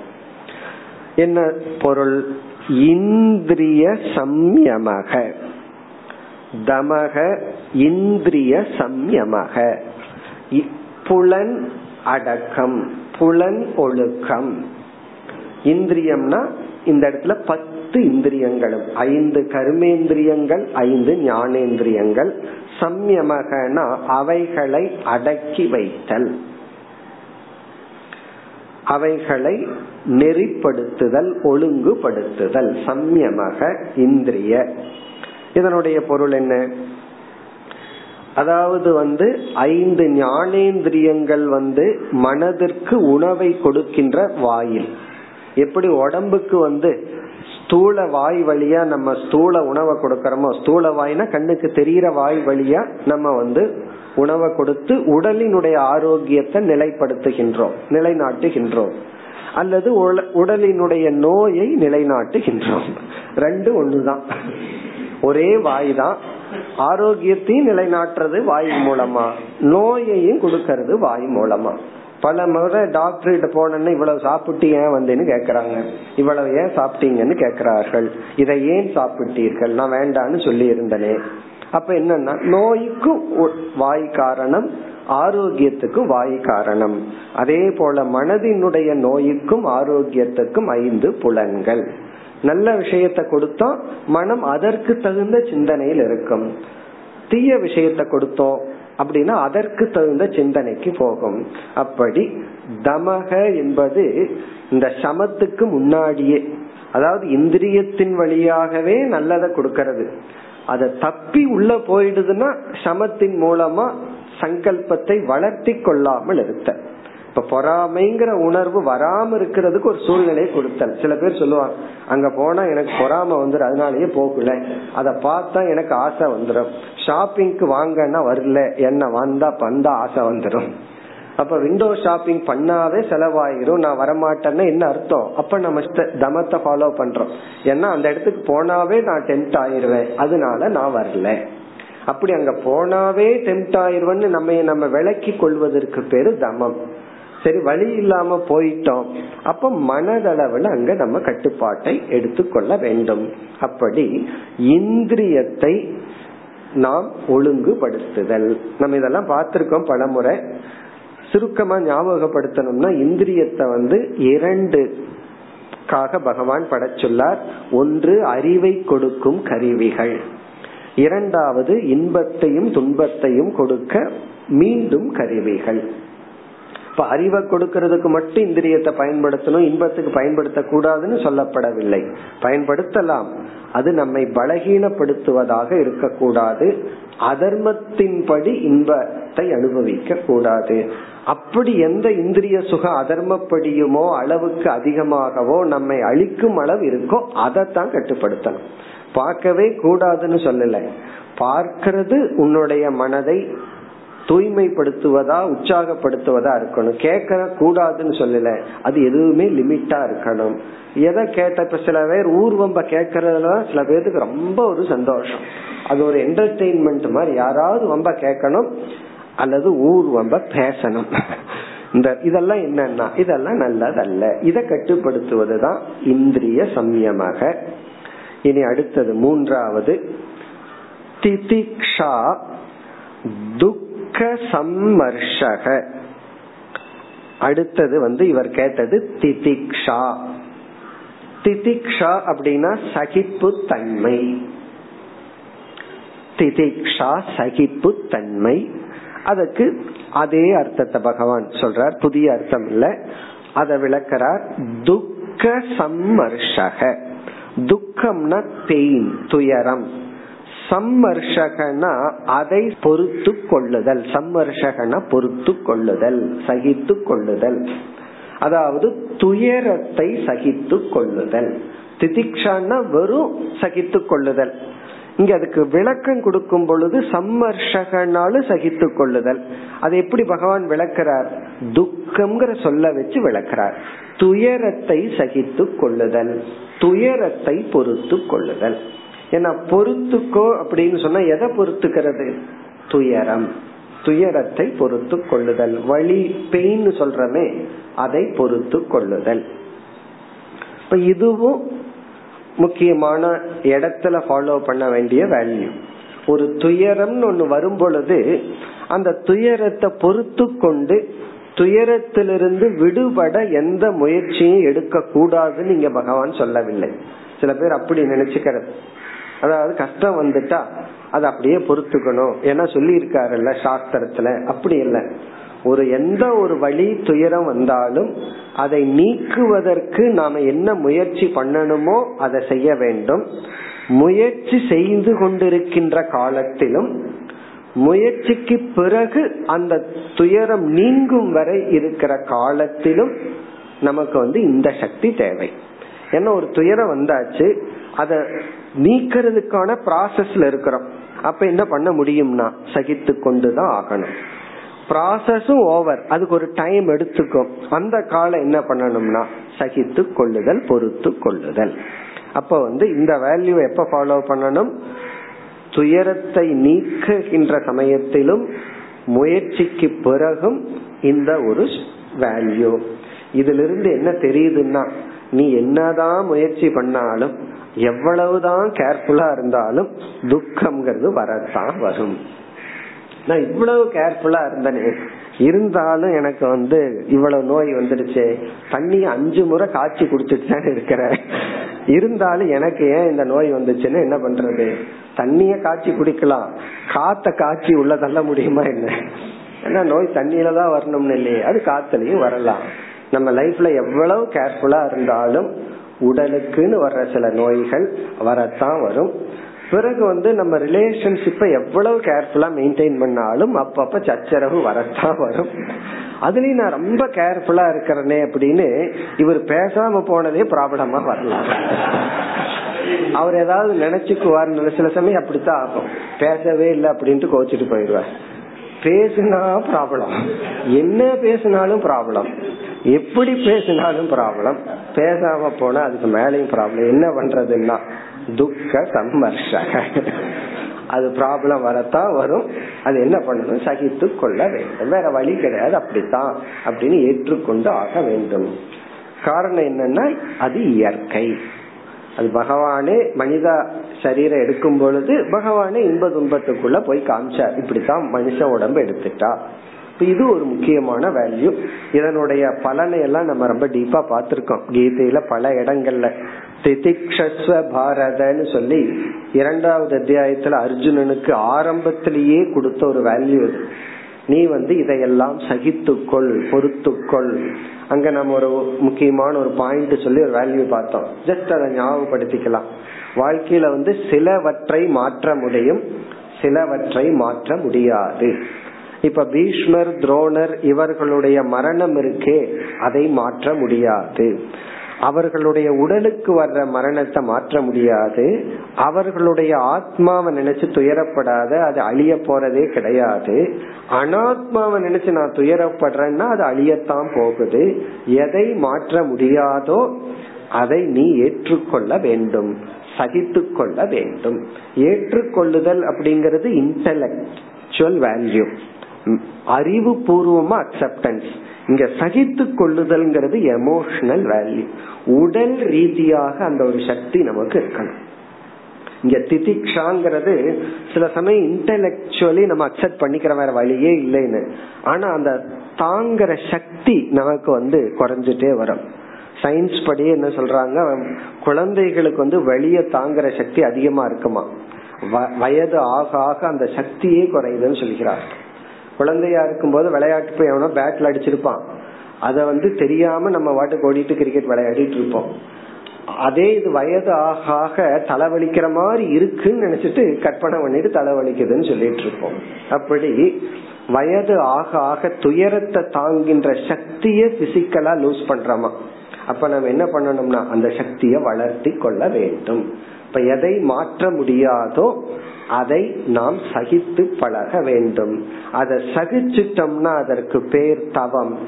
என்ன பொருள்? இந்திரிய சம்யமக. தமக இந்திரிய சம்யமக. புலன் அடக்கம் புலன் ஒழுக்கம். இந்திரியம்னா இந்த இடத்துல பத்து இந்திரியங்களும். ஐந்து கர்மேந்திரியங்கள் ஐந்து ஞானேந்திரியங்கள். சம்யமகனா அவைகளை அடக்கி வைத்தல். அவைகளை நெறிப்படுத்துதல் ஒழுங்குபடுத்துதல். சம்யமக இந்திரிய. இதனுடைய பொருள் என்ன? அதாவது வந்து ஐந்து ஞானேந்திரியங்கள் வந்து மனதிற்கு உணவை கொடுக்கின்ற வாயில். எப்படி உடம்புக்கு வந்து ஸ்தூல வாய் வழியா நம்ம ஸ்தூல உணவை கொடுக்கறோமோ ஸ்தூல வாய்னா கண்ணுக்கு தெரிகிற வாய் வழியா நம்ம வந்து உணவை கொடுத்து உடலினுடைய ஆரோக்கியத்தை நிலைப்படுத்துகின்றோம் நிலைநாட்டுகின்றோம். அல்லது உடலினுடைய நோயை நிலைநாட்டுகின்றோம். ரெண்டு ஒண்ணுதான். ஒரே வாய் தான் ஆரோக்கியத்தையும் நிலைநாட்டுறது வாய் மூலமா. நோயையும் கொடுக்கறது வாய் மூலமா. பல முறை டாக்டர் போனோன்னு இவ்வளவு சாப்பிட்டு ஏன் வந்தேன்னு கேக்குறாங்க. இவ்வளவு ஏன் சாப்பிட்டீங்கன்னு கேக்குறார்கள். இதை ஏன் சாப்பிட்டீர்கள்? நான் வேண்டான்னு சொல்லி இருந்தனே அப்ப என்னன்னா நோய்க்கும் வாய் காரணம் ஆரோக்கியத்துக்கும் வாய் காரணம். அதே போல மனதினுடைய நோய்க்கும் ஆரோக்கியத்துக்கும் ஐந்து புலன்கள். நல்ல விஷயத்த கொடுத்தோம் மனம் அதற்கு தகுந்த சிந்தனையில் இருக்கும். தீய விஷயத்த கொடுத்தோம் அப்படின்னா அதற்கு தகுந்த சிந்தனைக்கு போகும். அப்படி தமக என்பது இந்த சமத்துக்கு முன்னாடியே அதாவது இந்திரியத்தின் வழியாகவே நல்லதை கொடுக்கறது. அதை தப்பி உள்ள போயிடுதுன்னா சமத்தின் மூலமா சங்கல்பத்தை வளர்த்தி கொள்ளாமல் இருத்தல். இப்ப பொறாமைங்கிற உணர்வு வராம இருக்கிறதுக்கு ஒரு சூழ்நிலையை கொடுத்தல். சில பேர் சொல்லுவாங்க அங்க போனா எனக்கு பொறாம வந்துடும் அதனாலயே போகல. அத பார்த்தா எனக்கு ஆசை வந்துடும் ஷாப்பிங்க்கு வாங்கன்னா வரல. என்ன வந்தா பந்தா ஆசை வந்துடும் அப்ப விண்டோ ஷாப்பிங் பண்ணாவே செலவாயிரும். நான் வரமாட்டேன்னா என்ன அர்த்தம்? அப்ப நம்ம தமத்தை ஃபாலோ பண்றோம். ஏன்னா அந்த இடத்துக்கு போனாவே நான் டெம்ட் ஆயிருவேன். அதனால நான் வரல. அப்படி அங்க போனாவே டெம்ட் ஆயிருவேன்னு நம்ம நம்ம விளக்கி கொள்வதற்கு பேரு தமம். சரி வழி இல்லாம போயிட்டோம். அப்ப மனதளவில் அங்க நம்ம கட்டுப்பாட்டை எடுத்துக்கொள்ள வேண்டும். அப்படி இந்திரியத்தை நாம் ஒழுங்குபடுத்துதல். நம்ம இதெல்லாம் பார்த்திருக்கோம் பலமுறை சுருக்கமா ஞாபகப்படுத்தணும்னா இந்திரியத்தை வந்து இரண்டு காக பகவான் படைச்சுள்ளார் ஒன்று அறிவை கொடுக்கும் கருவிகள். இரண்டாவது இன்பத்தையும் துன்பத்தையும் கொடுக்க மீண்டும் கருவிகள். இப்ப அறிவை கொடுக்கறதுக்கு மட்டும் இந்திரியத்தை பயன்படுத்தணும் இன்பத்துக்கு பயன்படுத்த கூடாதுன்னு சொல்லப்படவில்லை. பயன்படுத்தலாம். அது நம்மை பலகீனப்படுத்துவதாக இருக்கக்கூடாது. அதர்மத்தின்படி இன்பத்தை அனுபவிக்க கூடாது அப்படி எந்த இந்திரிய சுகம் அதர்மப்படியுமோ அளவுக்கு அதிகமாகவோ நம்மை அழிக்கும் அளவு இருக்கோ அதைத்தான் கட்டுப்படுத்தணும். பார்க்கவே கூடாதுன்னு சொல்லல. பார்க்கிறது உன்னுடைய மனதை தூய்மைப்படுத்துவதா உற்சாகப்படுத்துவதா இருக்கணும். கேட்க கூடாதுன்னு சொல்லல. அது எதுவுமே லிமிட்டா இருக்கணும். எதை கேட்ட இப்ப சில பேர் ஊர்வம்ப கேட்கறதுல சில பேருக்கு ரொம்ப ஒரு சந்தோஷம். அது ஒரு என்டர்டெயின்மெண்ட் மாதிரி யாராவது வம்ப கேட்கணும் அல்லது ஊர்வம்ப பேசணும். இந்த இதெல்லாம் என்னன்னா இதெல்லாம் நல்லதல்ல. இதை கட்டுப்படுத்துவதுதான் இந்திரிய சம்யமாக. இனி அடுத்தது மூன்றாவது. திதிக்ஷா துக் துக்க சம்மர்ஷக. அடுத்தது வந்து இவர் கேட்டது திதிக்ஷா. திதிக்ஷா அப்படின்னா சகிப்பு தன்மை திதிக்ஷா சகிப்பு தன்மை அதுக்கு அதே அர்த்தத்தை பகவான் சொல்றார். புதிய அர்த்தம் இல்ல. அதை விளக்கிறார். துக்க சம்மர்ஷக. துக்கம்னா பெயின் துயரம். சம்மர்ஷகனா அதை பொறுத்து கொள்ளுதல். சம்மர்ஷகனா பொறுத்து கொள்ளுதல் சகித்து கொள்ளுதல். அதாவது துயரத்தை சகித்து கொள்ளுதல். திதிக்ஷான்னா வெறும் சகித்து கொள்ளுதல். இங்க அதுக்கு விளக்கம் கொடுக்கும் பொழுது சம்மர்ஷகனாலும் சகித்து கொள்ளுதல். அது எப்படி பகவான் விளக்கிறார்? துக்கம்ங்கிற சொல்ல வச்சு விளக்கிறார். துயரத்தை சகித்து கொள்ளுதல். துயரத்தை பொறுத்து கொள்ளுதல். ஏன்னா பொறுத்துக்கோ அப்படின்னு சொன்னா எதை பொறுத்துக்கிறது? துயரம். துயரத்தை பொறுத்து கொள்ளுதல். வழி பெயின் சொல்றமே அதை பொறுத்து கொள்ளுதல். இப்ப இதுவும் முக்கியமான இடத்துல ஃபாலோ பண்ண வேண்டிய வேல்யூ ஒரு துயரம்னு ஒண்ணு வரும் பொழுது அந்த துயரத்தை பொறுத்து கொண்டு துயரத்திலிருந்து விடுபட எந்த முயற்சியும் எடுக்க கூடாதுன்னு இங்க பகவான் சொல்லவில்லை. சில பேர் அப்படி நினைச்சுக்கிறது. அதாவது கஷ்டம் வந்துட்டா அதை அப்படியே பொறுத்துக்கணும். ஏன்னா சொல்லி இருக்காருல்ல சாஸ்திரத்துல. அப்படி இல்லை. ஒரு எந்த ஒரு வழி துயரம் வந்தாலும் அதை நீக்குவதற்கு நாம என்ன முயற்சி பண்ணணுமோ அதை செய்ய வேண்டும். முயற்சி செய்து கொண்டிருக்கின்ற காலத்திலும் முயற்சிக்கு பிறகு அந்த துயரம் நீங்கும் வரை இருக்கிற காலத்திலும் நமக்கு வந்து இந்த சக்தி தேவை. ஏன்னா ஒரு துயரம் வந்தாச்சு அத நீக்கிறதுக்கான ப்ராசஸ்ல இருக்கிறோம். அப்ப என்ன பண்ண முடியும்னா சகித்து கொண்டுதான் ஆகணும். ப்ராசஸும் ஓவர் அதுக்கு ஒரு டைம் எடுத்துக்கும். அந்த காலம் என்ன பண்ணணும்னா சகித்து கொள்ளுதல் பொறுத்து கொள்ளுதல். அப்ப வந்து இந்த வேல்யூ எப்ப ஃபாலோ பண்ணணும்? துயரத்தை நீக்குகின்ற சமயத்திலும் முயற்சிக்கு பிறகும் இந்த ஒரு வேல்யூ இதிலிருந்து என்ன தெரியுதுன்னா நீ என்னதான் முயற்சி பண்ணாலும் எவ்வளவுதான் கேர்ஃபுல்லா இருந்தாலும் துக்கம்ங்கிறது வரத்தான் வரும். நான் இவ்வளவு கேர்ஃபுல்லா இருந்தனே இருந்தாலும் எனக்கு வந்து இவ்வளவு நோய் வந்துடுச்சு தண்ணி அஞ்சு முறை காய்ச்சி குடிச்சிட்டு தான் இருக்கிறேன். இருந்தாலும் எனக்கு ஏன் இந்த நோய் வந்துச்சுன்னு என்ன பண்றது? தண்ணிய காய்ச்சி குடிக்கலாம். காத்த காய்ச்சி உள்ள தள்ள முடியுமா என்ன? ஏன்னா நோய் தண்ணியில தான் வரணும்னு இல்லையே அது காத்துலயும் வரலாம். நம்ம லைஃப்ல எவ்வளவு கேர்ஃபுல்லா இருந்தாலும் உடலுக்குன்னு வர்ற சில நோய்கள் வரத்தான் வரும். பிறகு வந்து நம்ம ரிலேஷன்ஷிப்பை எவ்வளவு கேர்ஃபுல்லா மெயின்டைன் பண்ணாலும் அப்பப்ப சச்சரவு வரத்தான் வரும். அதுலயும் நான் ரொம்ப கேர்ஃபுல்லா இருக்கிறனே அப்படின்னு இவர் பேசாம போனதே ப்ராப்ளமா வரலாம். அவர் ஏதாவது நினைச்சுக்குவார் சில சமயம் அப்படித்தான் ஆகும். பேசவே இல்லை அப்படின்ட்டு கோச்சிட்டு போயிடுவார். பேசுனா ப்ராப்ளம் என்ன பேசினாலும் ப்ராப்ளம் எப்படி பேசினாலும் ப்ராப்ளம் பேசாம போனா அதுக்கு மேலேயும் ப்ராப்ளம் என்ன பண்றதுன்னா துக்க சம்மர்ஷக அது ப்ராப்ளம் வரத்தான் வரும். அது என்ன பண்ணணும்? சகித்து கொள்ள வேண்டும். வேற வழி கிடையாது. அப்படித்தான். அப்படின்னு ஏற்றுக்கொண்டு ஆக வேண்டும். காரணம் என்னன்னா அது இயற்கை. அது பகவானே மனித சரீரம் எடுக்கும் பொழுது பகவானே இன்ப துன்பத்துக்குள்ள போய் காமிச்சார். இப்படித்தான் மனுஷ உடம்பு எடுத்துட்டா. இது ஒரு முக்கியமான வேல்யூ இதனுடைய பலனை எல்லாம் நம்ம ரொம்ப டீப்பா பார்த்திருக்கோம். கீதையில பல இடங்கள்ல. திதிக்ஷஸ்வ பாரதன்னு சொல்லி இரண்டாவது அத்தியாயத்துல அர்ஜுனனுக்கு ஆரம்பத்திலேயே கொடுத்த ஒரு வேல்யூ இது நீ வந்து இதையெல்லாம் சகித்துக்கொள் பொறுத்துக்கொள். அங்க நம்ம ஒரு முக்கியமான ஒரு பாயிண்ட் சொல்லி ஒரு வேல்யூ பார்த்தோம். ஜஸ்ட் அதை ஞாபகப்படுத்திக்கலாம். வாழ்க்கையில வந்து சிலவற்றை மாற்ற முடியும் சிலவற்றை மாற்ற முடியாது. இப்ப பீஷ்மர் துரோணர் இவர்களுடைய மரணம் இருக்கே அதை மாற்ற முடியாது. அவர்களுடைய உடலுக்கு வர்ற மரணத்தை மாற்ற முடியாது. அவர்களுடைய ஆத்மாவை நினைச்சு துயரப்படாத அது அழிய போறதே கிடையாது. அனாத்மாவை நினைச்சு நான் துயரப்படுறேன்னா அது அழியத்தான் போகுது. எதை மாற்ற முடியாதோ அதை நீ ஏற்றுக்கொள்ள வேண்டும். சகித்து கொள்ள வேண்டும். ஏற்றுக்கொள்ளுதல் அப்படிங்கிறது இன்டலக்சுவல் வேல்யூ அறிவு பூர்வமா அக்செப்டன்ஸ் இங்க சகித்து கொள்ளுதல்ங்கிறது எமோஷனல் வேல்யூ உடல் ரீதியாக அந்த ஒரு சக்தி நமக்கு இருக்கணும். இங்க திதிக்ஷாங்கிறது சில சமயம் இன்டெலக்சுவலி நம்ம அக்செப்ட் பண்ணிக்கிற வேற வழியே இல்லைன்னு. ஆனா அந்த தாங்குற சக்தி நமக்கு வந்து குறைஞ்சிட்டே வரும். சயின்ஸ் படி என்ன சொல்றாங்க? குழந்தைகளுக்கு வந்து வெளியே தாங்குற சக்தி அதிகமா இருக்குமா? வயது ஆக ஆக அந்த சக்தியே குறையுதுன்னு சொல்கிறார்கள். குழந்தையா இருக்கும் போது விளையாட்டு போய் எவனோ பேட்ல அடிச்சிருப்பான். அத வந்து தெரியாம நம்ம வாட்டுக்கு ஓடிட்டு கிரிக்கெட் விளையாடிட்டு இருப்போம். அதே இது வயது ஆக ஆக தலைவலிக்கிற மாதிரி இருக்குன்னு நினைச்சிட்டு கற்பனை பண்ணிட்டு தலைவலிக்குதுன்னு சொல்லிட்டு இருப்போம். அப்படி வயது ஆக ஆக துயரத்தை தாங்கின்ற சக்திய பிசிக்கலா லூஸ் பண்றோமா? அப்ப நம்ம என்ன பண்ணணும்னா அந்த சக்தியை வளர்த்தி கொள்ள வேண்டும். இப்ப எதை மாற்ற முடியாதோ அதை நாம் சகித்து பழக வேண்டும். அதை சகிச்சிட்டோம்னா அதற்கு பேர் தவம்.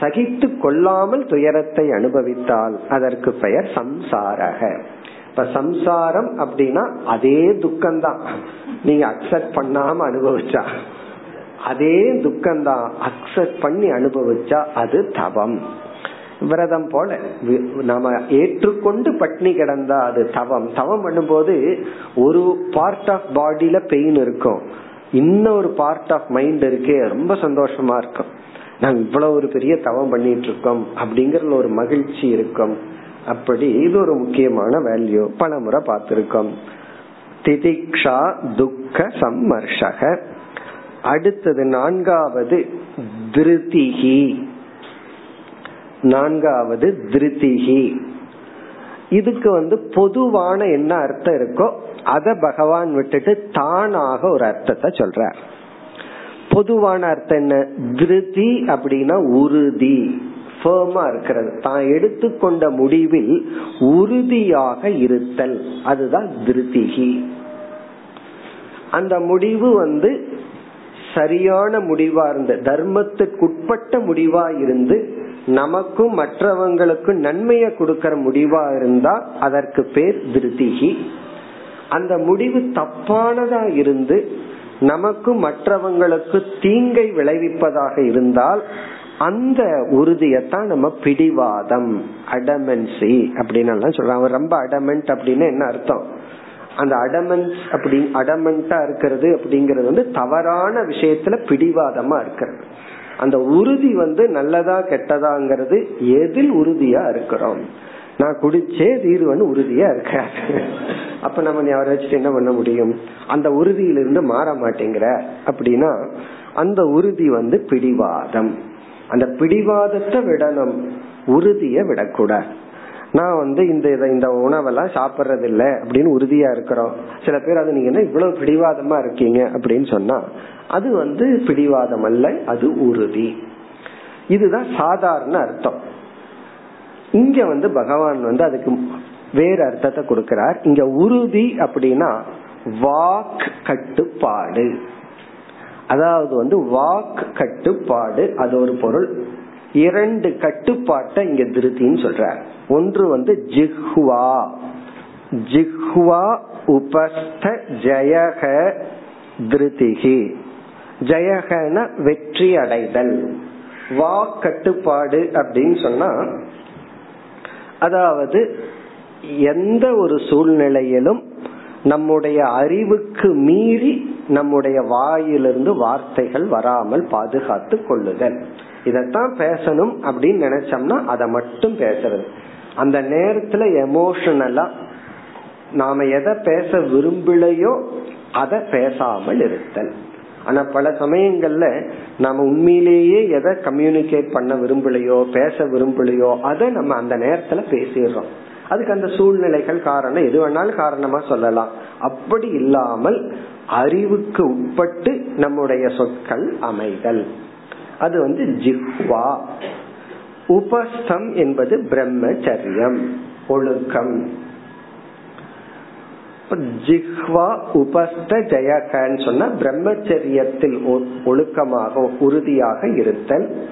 சகித்து கொள்ளாமல் துயரத்தை அனுபவித்தால் அதற்கு பெயர் சம்சாரக. இப்ப சம்சாரம் அப்படின்னா அதே துக்கம்தான். நீங்க அக்செப்ட் பண்ணாம அனுபவிச்சா. அதே துக்கம்தான். அக்செப்ட் பண்ணி அனுபவிச்சா அது தவம். விரதம் போல நாம ஏற்றுக்கொண்டு பட்னி கிடந்தா அது தவம். தவம் பண்ணும்போது ஒரு பார்ட் ஆஃப் பாடியில பெயின் இருக்கும். இன்னொரு பார்ட் ஆஃப் மைண்ட் இருக்கே ரொம்ப சந்தோஷமா இருக்கும். நாங்க இவ்வளவு ஒரு பெரிய தவம் பண்ணிட்டு இருக்கோம் அப்படிங்கறதுல ஒரு மகிழ்ச்சி இருக்கும். அப்படி இது ஒரு முக்கியமான வேல்யூ பல முறை பார்த்திருக்கோம். திதிக்ஷா துக்க சம்மர்ஷக. அடுத்தது நான்காவது திருதிகி நான்காவது திருத்திகி இதுக்கு வந்து பொதுவான என்ன அர்த்தம் இருக்கோ அத பகவான் விட்டுட்டு தானாக ஒரு அர்த்தத்தை சொல்றார். பொதுவான அர்த்தம் என்ன? திருதி அப்படின்னா உறுதி. ஃபேர்மா இருக்கிறது. தான் எடுத்துக்கொண்ட முடிவில் உறுதியாக இருத்தல். அதுதான் திருதிகி அந்த முடிவு வந்து சரியான முடிவா இருந்து தர்மத்துக்குட்பட்ட முடிவா இருந்து நமக்கும் மற்றவங்களுக்கும் நன்மையை கொடுக்கற முடிவா இருந்தா அதற்கு பேர் திருதிகி அந்த முடிவு தப்பானதா இருந்து நமக்கும் மற்றவங்களுக்கு தீங்கை விளைவிப்பதாக இருந்தால் அந்த உறுதியத்தான் நம்ம பிடிவாதம் அடமென்சி அப்படின்னு சொல்றாங்க. ரொம்ப அடமெண்ட் அப்படின்னு என்ன அர்த்தம்? அந்த அடமென்ஸ் அப்படி அடமெண்டா இருக்கிறது அப்படிங்கறது வந்து தவறான விஷயத்துல பிடிவாதமா இருக்கிறது. அந்த உறுதி வந்து நல்லதா கெட்டதாங்கிறது எதில் உறுதியா இருக்கிறோம்? நான் குடிச்சே தீர்வன் உறுதியா இருக்காது. அப்ப நம்ம அவரை வச்சுட்டு என்ன பண்ண முடியும்? அந்த உறுதியிலிருந்து மாற மாட்டேங்கிற. அப்படின்னா அந்த உறுதி வந்து பிடிவாதம். அந்த பிடிவாதத்தை விடணும். உறுதிய விடக்கூடாது. நான் வந்து இந்த இந்த உணவெல்லாம் சாப்பிட்றது இல்லை அப்படின்னு உறுதியா இருக்கிறோம். சில பேர் அது நீங்க என்ன இவ்வளவு பிடிவாதமா இருக்கீங்க? அப்படின்னு சொன்னா அது வந்து பிடிவாதம் அல்ல அது உறுதி. இதுதான் சாதாரண அர்த்தம். இங்க வந்து பகவான் வந்து அதுக்கு வேற அர்த்தத்தை கொடுக்கிறார். இங்க உறுதி அப்படின்னா வாக் கட்டுப்பாடு. அதாவது வந்து வாக் கட்டுப்பாடு அது ஒரு பொருள். இரண்டு கட்டுப்பாட்டை இங்க திருத்தின்னு சொல்ற ஒன்று வந்து ஜிஹ்வா. ஜிஹ்வா உபஸ்த ஜயக திருதிகி ஜெயகன வெற்றி அடைதல். வா கட்டுப்பாடு அப்படின்னு சொன்னா அதாவது எந்த ஒரு சூழ்நிலையிலும் நம்முடைய அறிவுக்கு மீறி நம்முடைய வாயிலிருந்து வார்த்தைகள் வராமல் பாதுகாத்து கொள்ளுதல். இதத்தான் பேசணும் அப்படின்னு நினைச்சோம்னா அதை மட்டும் பேசுறது. அந்த நேரத்துல எமோஷனலா நாம எதை பேச விரும்பலையோ அதை பேசாமல் இருத்தல். ஆனா பல சமயங்கள்ல நாம உண்மையிலேயே எதை கம்யூனிகேட் பண்ண விரும்பலையோ பேச விரும்பலையோ அதை நம்ம அந்த நேரத்துல பேசிடுறோம். அதுக்கு அந்த சூழ்நிலைகள் காரணம் எது வேணாலும் காரணமா சொல்லலாம். அப்படி இல்லாமல் அறிவுக்கு உட்பட்டு நம்முடைய சொற்கள் அமைதல். அது வந்து ஜிஹ்வா. உபஸ்தம் என்பது பிரம்மச்சரியம் ஒழுக்கம். ஜிஹ்வா உபஸ்த ஜெயகன்னு சொன்னா பிரம்மச்சரியத்தில் ஒழுக்கமாக உறுதியாக இருத்தல்.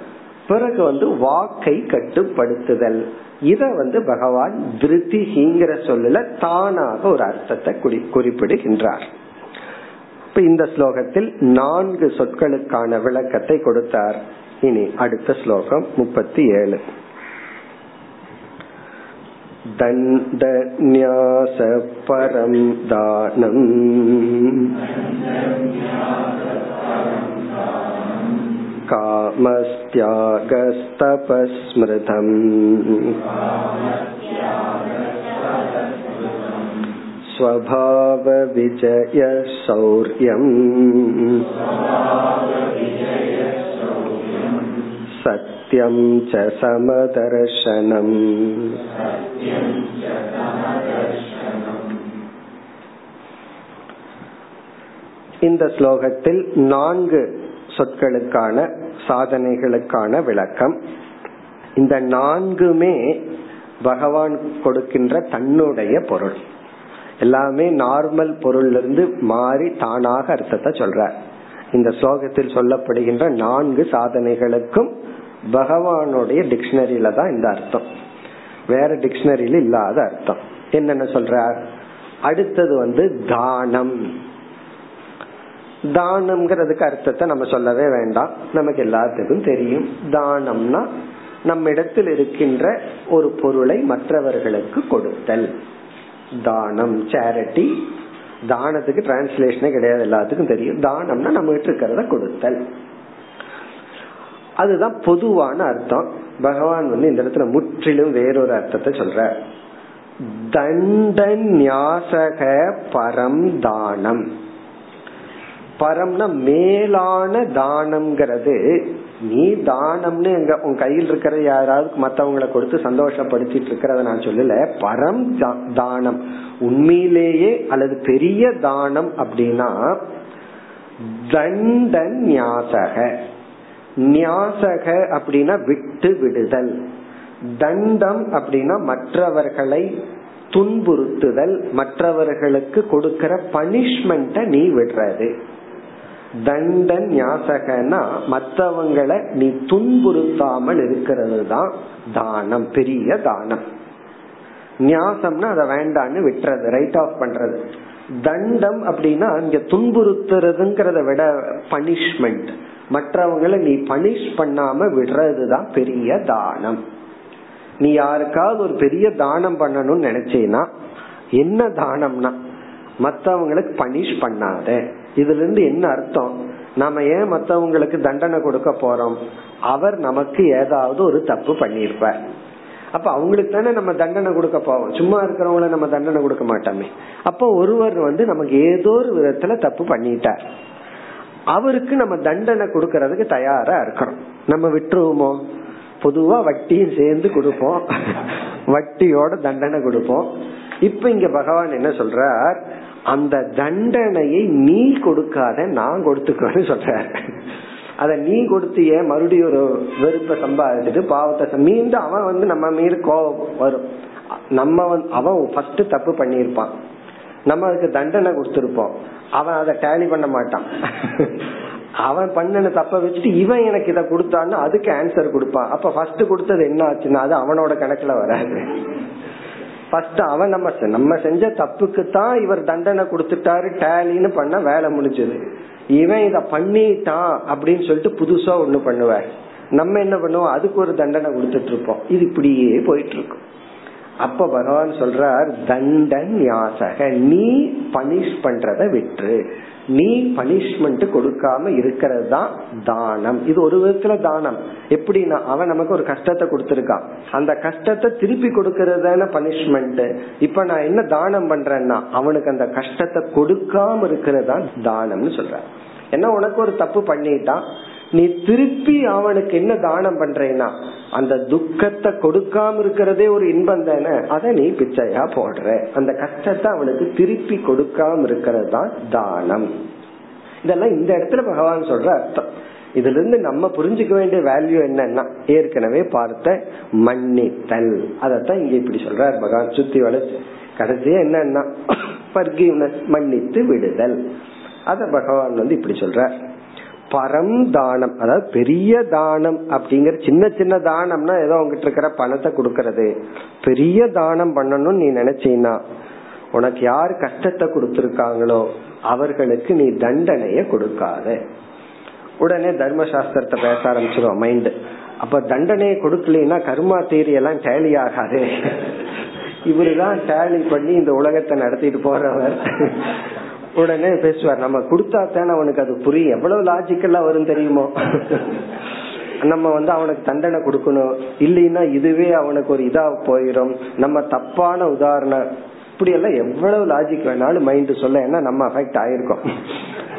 பிறகு வந்து வாக்கை கட்டுப்படுத்துதல். இத வந்து பகவான் திருத்திகிங்கிற சொல்லல தானாக ஒரு அர்த்தத்தை குறிப்பிடுகின்றார். இப்ப இந்த ஸ்லோகத்தில் நான்கு சொற்களுக்கான விளக்கத்தை கொடுத்தார் இனி அடுத்த ஸ்லோகம் முப்பத்தி ஏழு दण्डन्यास परं दानम् कामस्त्यागस्तपस्मृतम् स्वभावविजयशौर्यम् सत्य सत्यं च समदर्शनम् இந்த ஸ்லோகத்தில் நான்கு சொற்களுக்கான சாதனைகளுக்கான விளக்கம் இந்த நான்குமே பகவான் கொடுக்கின்ற தன்னுடைய பொருள் எல்லாமே நார்மல் பொருள்ல இருந்து மாறி தானாக அர்த்தத்தை சொல்ற இந்த ஸ்லோகத்தில் சொல்லப்படுகின்ற நான்கு சாதனைகளுக்கும் பகவானுடைய டிக்ஷனரியில தான் இந்த அர்த்தம். வேற டிக்ஷனரியில இல்லாத அர்த்தம். என்னென்ன சொல்றார்? அடுத்தது வந்து தானம். தானம்ங்கிறதுக்கு அர்த்தத்தை நம்ம சொல்லவே வேண்டாம். நமக்கு எல்லாத்துக்கும் தெரியும். தானம்னா நம்ம இடத்தில் இருக்கின்ற ஒரு பொருளை மற்றவர்களுக்கு கொடுத்தல். தானம் சேரிட்டி தானத்துக்கு டிரான்ஸ்லேஷனே கிடையாது எல்லாத்துக்கும் தெரியும். தானம்னா நம்ம கிட்ட இருக்கிறத கொடுத்தல். அதுதான் பொதுவான அர்த்தம். பகவான் வந்து இந்த இடத்துல முற்றிலும் வேறொரு அர்த்தத்தை சொல்ற தண்ட நியாசக பரம் தானம். பரம்னா மேலான தானம்ங்கிறது. நீ தானம்னு எங்க உன் கையில் இருக்கிற யாராவது மத்தவங்களை கொடுத்து சந்தோஷப்படுத்திட்டு இருக்கிறத நான் சொல்லல. பரம் தானம். உண்மையிலேயே அல்லது பெரிய தானம் அப்படின்னா தண்டன் நியாசக நியாசக அப்படின்னா விட்டு விடுதல். தண்டம் அப்படின்னா மற்றவர்களை துன்புறுத்துதல். மற்றவர்களுக்கு கொடுக்கிற பனிஷ்மெண்ட நீ விடுறது. தண்டன் ஞாசகனா மற்றவங்களை நீ துன்புறுத்தாமல் இருக்கிறது தான் தானம் பெரிய தானம். நியாசம்னா அதை வேண்டான்னு விட்டுறது ரைட் ஆஃப் பண்றது. தண்டம் அப்படின்னா இங்க துன்புறுத்துறதுங்கிறத விட பனிஷ்மெண்ட் மற்றவங்களை நீ பனிஷ் பண்ணாம விடுறதுதான் பெரிய தானம். நீ யாருக்காவது ஒரு பெரிய தானம் பண்ணணும்னு நினைச்சேனா என்ன தானம்னா மத்தவங்களுக்கு பனிஷ் பண்ணாத. இதுல இருந்து என்ன அர்த்தம்? நாம ஏன் மத்தவங்களுக்கு தண்டனை கொடுக்க போறோம்? அவர் நமக்கு ஏதாவது ஒரு தப்பு பண்ணியிருப்பார். அப்ப அவங்களுக்கு தானே நம்ம தண்டனை கொடுக்க போவோம். சும்மா இருக்கிறவங்கள நம்ம தண்டனை கொடுக்க மாட்டோமே. அப்ப ஒருவர் வந்து நமக்கு ஏதோ ஒரு விதத்துல தப்பு பண்ணிட்டார். அவருக்கு நம்ம தண்டனை கொடுக்கறதுக்கு தயாரா இருக்கிறோம் நம்ம விட்டுருவோமோ? பொதுவா வட்டியும் சேர்ந்து கொடுப்போம். வட்டியோட தண்டனை கொடுப்போம். இப்ப இங்க பகவான் என்ன சொல்றார்? அந்த தண்டனையை நீ கொடுக்காத நான் கொடுத்துக்கிறேன்னு சொல்ற அத நீ கொடுத்திய மறுபடியும் ஒரு வெறுப்ப சம்பாதிச்சுட்டு பாவத்தை மீண்டும் அவன் வந்து நம்ம மீது கோபம் வரும். நம்ம அவன் ஃபர்ஸ்ட் தப்பு பண்ணியிருப்பான். நம்ம அதுக்கு தண்டனை கொடுத்துருப்போம். அவன் அதை டேலி பண்ண மாட்டான். அவன் பண்ணன தப்ப வச்சுட்டு இவன் எனக்கு இதை கொடுத்தான்னு அதுக்கு ஆன்சர் கொடுப்பான். அப்ப ஃபர்ஸ்ட் கொடுத்தது என்ன ஆச்சுன்னா அது அவனோட கணக்குல வராது. ஃபர்ஸ்ட் அவன் நம்ம நம்ம செஞ்ச தப்புக்கு தான் இவர் தண்டனை கொடுத்துட்டாரு டேலின்னு பண்ண வேலை முடிஞ்சது. இவன் இத பண்ணிட்டான் அப்படின்னு சொல்லிட்டு புதுசா ஒண்ணு பண்ணுவார். நம்ம என்ன பண்ணுவோம்? அதுக்கு ஒரு தண்டனை கொடுத்துட்டு இருப்போம். இது இப்படியே போயிட்டு இருக்கும். அப்ப பகவான் சொல்றார் தண்டன் யாசக நீ பனிஷ் பண்றத விட்டுரு நீ பனிஷ்மெண்ட் கொடுக்காம இருக்கிறது தான் தானம். இது ஒரு விதத்துல தானம். எப்படின்னா அவன் நமக்கு ஒரு கஷ்டத்தை கொடுத்துருக்கான். அந்த கஷ்டத்தை திருப்பி கொடுக்கறது பனிஷ்மெண்ட். இப்ப நான் என்ன தானம் பண்றேன்னா அவனுக்கு அந்த கஷ்டத்தை கொடுக்காம இருக்கிறது தான் தானம்னு சொல்ற ஏன்னா உனக்கு ஒரு தப்பு பண்ணிட்டான்? நீ திருப்பி அவனுக்கு என்ன தானம் பண்றேன்னா அந்த துக்கத்தை கொடுக்காம இருக்கிறதே ஒரு இன்பம் தானே? அதை நீ பிச்சையா போடுற. அந்த கஷ்டத்தை அவனுக்கு திருப்பி கொடுக்காம இருக்கிறது தான் தானம். இதெல்லாம் இந்த இடத்துல பகவான் சொல்ற அர்த்தம். இதுல இருந்து நம்ம புரிஞ்சுக்க வேண்டிய வேல்யூ என்னன்னா ஏற்கனவே பார்த்த மன்னித்தல். அதத்தான் இங்க இப்படி சொல்றார் பகவான். சுத்தி வளர்ச்சி கடைசியா என்னன்னா மன்னித்து விடுதல். அத பகவான் வந்து இப்படி சொல்ற பரம் தானம். அதாவது பெரிய தானம் அப்படிங்கிற சின்ன சின்ன தானம்னா ஏதோ உங்ககிட்ட இருக்கிற பணத்தை கொடுக்கறது. பெரிய தானம் பண்ணணும்னு நீ நினைச்சீன்னா உனக்கு யார் கஷ்டத்தை கொடுத்திருக்காங்களோ அவர்களுக்கு நீ தண்டனைய கொடுக்காத. உடனே தர்மசாஸ்திரத்தை பேச ஆரம்பிச்சிருவோம் மைண்ட் அப்ப தண்டனையை கொடுக்கலன்னா கர்மா தேரி எல்லாம் டேலி ஆகாது. இவருதான் டேலி பண்ணி இந்த உலகத்தை நடத்திட்டு போறவர். உடனே பேசுவார் நம்ம கொடுத்தா தானே அவனுக்கு அது புரியும் எவ்வளவு லாஜிக்கெல்லாம் வரும் தெரியுமோ? நம்ம வந்து அவனுக்கு தண்டனை கொடுக்கணும். இல்லைன்னா இதுவே அவனுக்கு ஒரு இதா போயிடும் நம்ம தப்பான உதாரணம் இப்படி எல்லாம் எவ்வளவு லாஜிக் வேணாலும் மைண்ட் சொல்ல ஏன்னா நம்ம அஃபெக்ட் ஆயிருக்கோம்.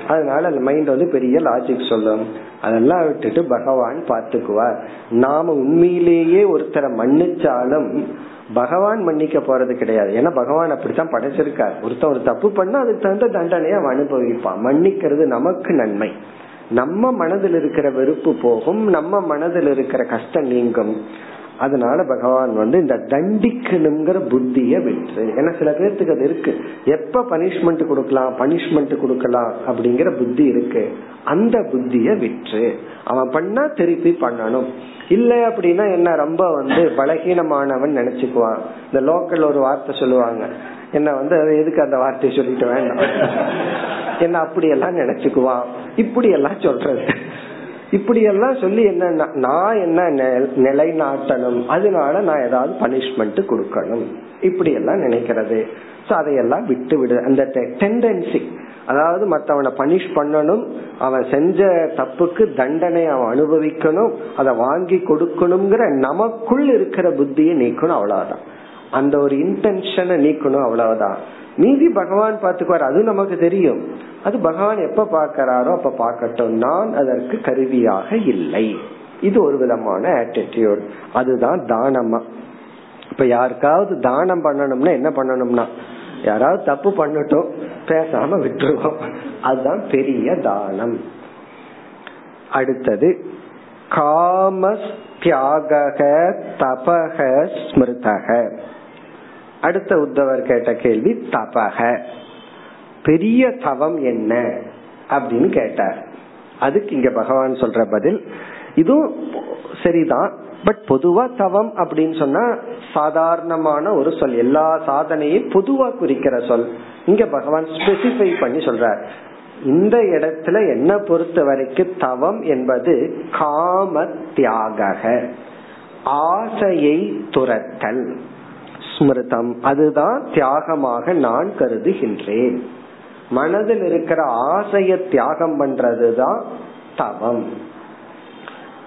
அதனால அந்த மைண்ட் வந்து பெரிய லாஜிக் சொல்லும். அதெல்லாம் விட்டுட்டு பகவான் பார்த்துக்குவார். நாம உண்மையிலேயே ஒருத்தரை மன்னிச்சாலும் பகவான் மன்னிக்க போறது கிடையாது. ஏன்னா பகவான் அப்படித்தான் படைச்சிருக்கார். ஒருத்தன் ஒரு தப்பு பண்ணா அதுக்கு தகுந்த தண்டனையை அவன் அனுபவிப்பான். மன்னிக்கிறது நமக்கு நன்மை. நம்ம மனதில் இருக்கிற வெறுப்பு போகும். நம்ம மனதில் இருக்கிற கஷ்டம் நீங்கும். அதனால பகவான் வந்து இந்த தண்டிக்கணுங்கிற புத்திய விட்டு. ஏன்னா சில பேர்த்துக்கு அது இருக்கு. எப்ப பனிஷ்மெண்ட் கொடுக்கலாம் பனிஷ்மெண்ட் கொடுக்கலாம் அப்படிங்கிற புத்தி இருக்கு. அந்த புத்திய விற்று அவன் பண்ணா திருப்பி பண்ணணும். இல்ல அப்படின்னா என்ன ரொம்ப வந்து பலகீனமானவன் நினைச்சுக்குவான். இந்த லோக்கல் ஒரு வார்த்தை சொல்லுவாங்க. என்ன வந்து எதுக்கு அந்த வார்த்தையை சொல்லிட்டு வேண்டாம். என்ன அப்படி எல்லாம் நினைச்சுக்குவான். இப்படி எல்லாம் சொல்றது. இப்படி எல்லாம் சொல்லி என்ன நான் என்ன நிலைநாட்டணும்? அதனால நான் ஏதாவது பனிஷ்மெண்ட் கொடுக்கணும். இப்படி எல்லாம் நினைக்கிறது அதையெல்லாம் விட்டு விடு அந்த டெண்டன்சி அதாவது மத்தவனை பனிஷ் பண்ணணும். அவன் செஞ்ச தப்புக்கு தண்டனை அவன் அனுபவிக்கணும். அதை வாங்கி கொடுக்கணுங்கிற நமக்குள் இருக்கிற புத்தியை நீக்கணும் அவ்வளவுதான். அந்த ஒரு இன்டென்ஷனை நீக்கணும் அவ்வளவுதான். மீதி பகவான் பார்த்துக்குவார். அது நமக்கு தெரியும். அது பகவான் எப்ப பாக்கிறாரோ அப்ப பாக்கட்டும் நான் அதற்கு கருவியாக இல்லை. இது ஒரு விதமான ஆட்டிடியூட் அதுதான் தானமா. இப்ப யாருக்காவது தானம் பண்ணணும்னா என்ன பண்ணணும்னா யாராவது தப்பு பண்ணட்டும் பேசாம விட்டுருவோம். அதுதான் பெரிய தானம். அடுத்தது காமஸ் தியாக தபக ஸ்மிருதக அடுத்த உத்தவர் கேட்ட கேள்வி தபக பெரிய தவம் என்ன? அப்படின்னு கேட்டார். அதுக்கு இங்க பகவான் சொல்ற பதில் இதுவும் சரிதான் பட் பொதுவா தவம் அப்படின்னு சொன்னா சாதாரணமான ஒரு சொல் எல்லா சாதனையும் பொதுவா குறிக்கிற சொல். இங்க பகவான் ஸ்பெசிஃபை பண்ணி சொல்றார். இந்த இடத்துல என்ன பொறுத்த வரைக்கும் தவம் என்பது காம தியாக ஆசையை துரத்தல். ஸ்மிருதம். அதுதான் தியாகமாக நான் கருதுகின்றேன். மனதில் இருக்கிற ஆசைய தியாகம் பண்றதுதான் தவம்.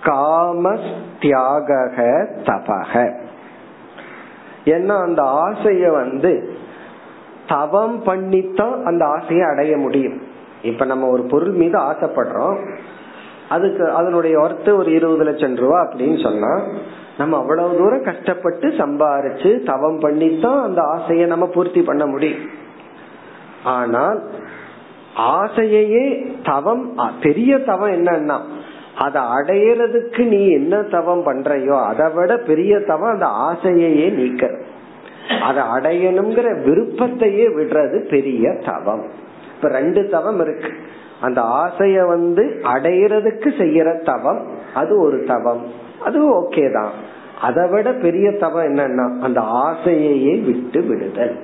காம தியாக தபக ஏன்னா அந்த ஆசைய வந்து தவம் பண்ணித்தான் அந்த ஆசையை அடைய முடியும். இப்ப நம்ம ஒரு பொருள் மீது ஆசைப்படுறோம். அதுக்கு அதனுடைய ஒர்த்து ஒரு இருபது லட்சம் ரூபா அப்படின்னு சொன்னா நம்ம அவ்வளவு தூரம் கஷ்டப்பட்டு சம்பாரிச்சு தவம் பண்ணித்தான் அந்த ஆசையை நம்ம பூர்த்தி பண்ண முடியும். ஆனால் ஆசையே தவம் பெரிய தவம் என்னன்னா அதை அடையறதுக்கு நீ என்ன தவம் பண்றையோ அதை விட பெரிய தவம் அந்த ஆசையையே நீக்க அதை அடையணுங்கிற விருப்பத்தையே விடுறது பெரிய தவம். இப்ப ரெண்டு தவம் இருக்கு. அந்த ஆசைய வந்து அடையறதுக்கு செய்யற தவம் அது ஒரு தவம். அதுவும் ஓகே தான். அதை விட பெரிய தவம் என்னன்னா அந்த ஆசையையே விட்டு விடுதல்.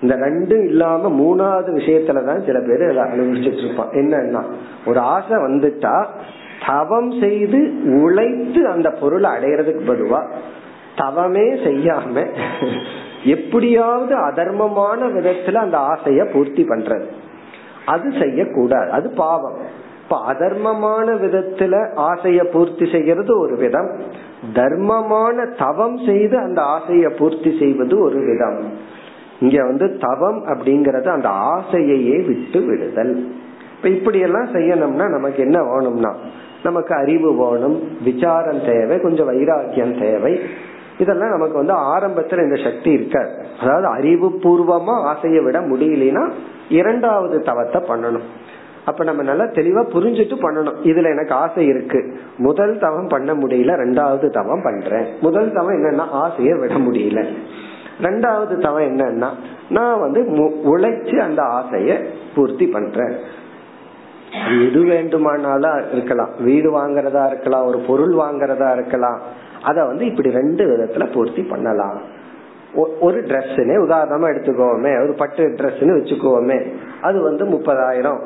இந்த ரெண்டும் இல்லாம மூணாவது விஷயத்துலதான் சில பேர் அனுபவிச்சுட்டு இருப்பான் என்னன்னா ஒரு ஆசை வந்துட்டா தவம் செய்து உழைத்து அந்த பொருளை அடையறதுக்கு பதுவா தவமே செய்யாம எப்படியாவது அதர்மமான விதத்துல அந்த ஆசைய பூர்த்தி பண்றது. அது செய்யக்கூடாது. அது பாவம். இப்ப அதர்மமான விதத்துல ஆசைய பூர்த்தி செய்யறது ஒரு விதம். தர்மமான தவம் செய்து அந்த ஆசைய பூர்த்தி செய்வது ஒரு விதம். இங்க வந்து தவம் அப்படிங்கறது அந்த ஆசையையே விட்டு விடுதல். இப்ப இப்படி எல்லாம் செய்யணும்னா நமக்கு என்ன வேணும்னா நமக்கு அறிவு வேணும் விசாரம் தேவை கொஞ்சம் வைராக்கியம் தேவை. இதெல்லாம் நமக்கு வந்து ஆரம்பத்துல இந்த சக்தி இருக்காது. அதாவது அறிவு பூர்வமா ஆசையை விட முடியலனா இரண்டாவது தவத்தை பண்ணணும். அப்ப நம்ம நல்லா தெளிவா புரிஞ்சுட்டு பண்ணணும். இதுல எனக்கு ஆசை இருக்கு. முதல் தவம் பண்ண முடியல ரெண்டாவது தவம் பண்றேன். முதல் தவம் என்னன்னா ஆசையை விட முடியல. ரெண்டாவது தவம் என்னன்னா நான் வந்து உழைச்சு அந்த ஆசைய பூர்த்தி பண்றேன். எது வேண்டுமானாலும் இருக்கலாம். வீடு வாங்குறதா இருக்கலாம். ஒரு பொருள் வாங்குறதா இருக்கலாம். அத வந்து இப்படி ரெண்டு விதத்துல பூர்த்தி பண்ணலாம். ஒரு ட்ரெஸ்ன்னு உதாரணமா எடுத்துக்கோமே. ஒரு பட்டு ட்ரெஸ்ன்னு வச்சுக்கோமே. அது வந்து முப்பதாயிரம்.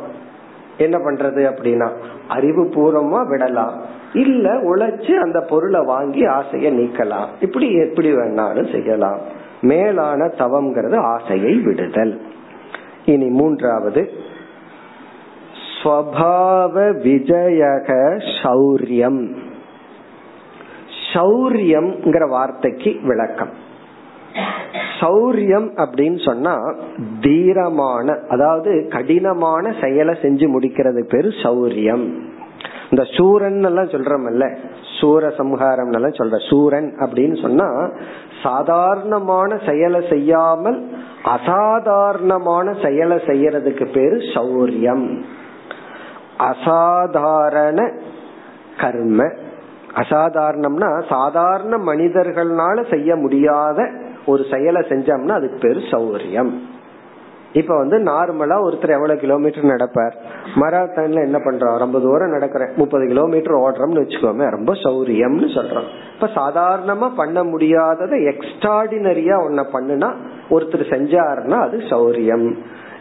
என்ன பண்றது அப்படின்னா அறிவு பூர்வமா விடலாம். இல்ல உழைச்சு அந்த பொருளை வாங்கி ஆசைய நீக்கலாம். இப்படி எப்படி வேணாலும் செய்யலாம். மேலான தவம்ங்கிறது ஆசையை விடுதல். இனி மூன்றாவது. ஸ்வபாவ விஜயக சௌரியம் சௌரியம்ங்கிற வார்த்தைக்கு விளக்கம். சௌரியம் அப்படின்னு சொன்னா தீரமான அதாவது கடினமான செயலை செஞ்சு முடிக்கிறது பேரு சௌரியம். இந்த சூரன் எல்லாம் சொல்றோம்ல சூர சம்ஹாரம் எல்லாம் சொல்ற சூரன் அப்படின்னு சொன்னா சாதாரணமான செயலை செய்யாமல் அசாதாரணமான செயலை செய்யறதுக்கு பேரு சௌரியம். அசாதாரண கர்ம அசாதாரணம்னா சாதாரண மனிதர்களால செய்ய முடியாத ஒரு செயலை செஞ்சோம்னா அதுக்கு பேரு சௌரியம். இப்ப வந்து நார்மலா ஒருத்தர் எவ்வளவு கிலோமீட்டர் நடப்பார்? மராத்தான்ல என்ன பண்றோம் ரொம்ப தூரம் நடக்கிறேன். முப்பது கிலோமீட்டர் ஓடுறோம்னு வச்சுக்கோமே ரொம்ப சௌரியம்னு சொல்றோம். இப்ப சாதாரணமா பண்ண முடியாததை எக்ஸ்ட்ராடினரியா ஒன்ன பண்ணுனா ஒருத்தர் செஞ்சாருன்னா அது சௌரியம்.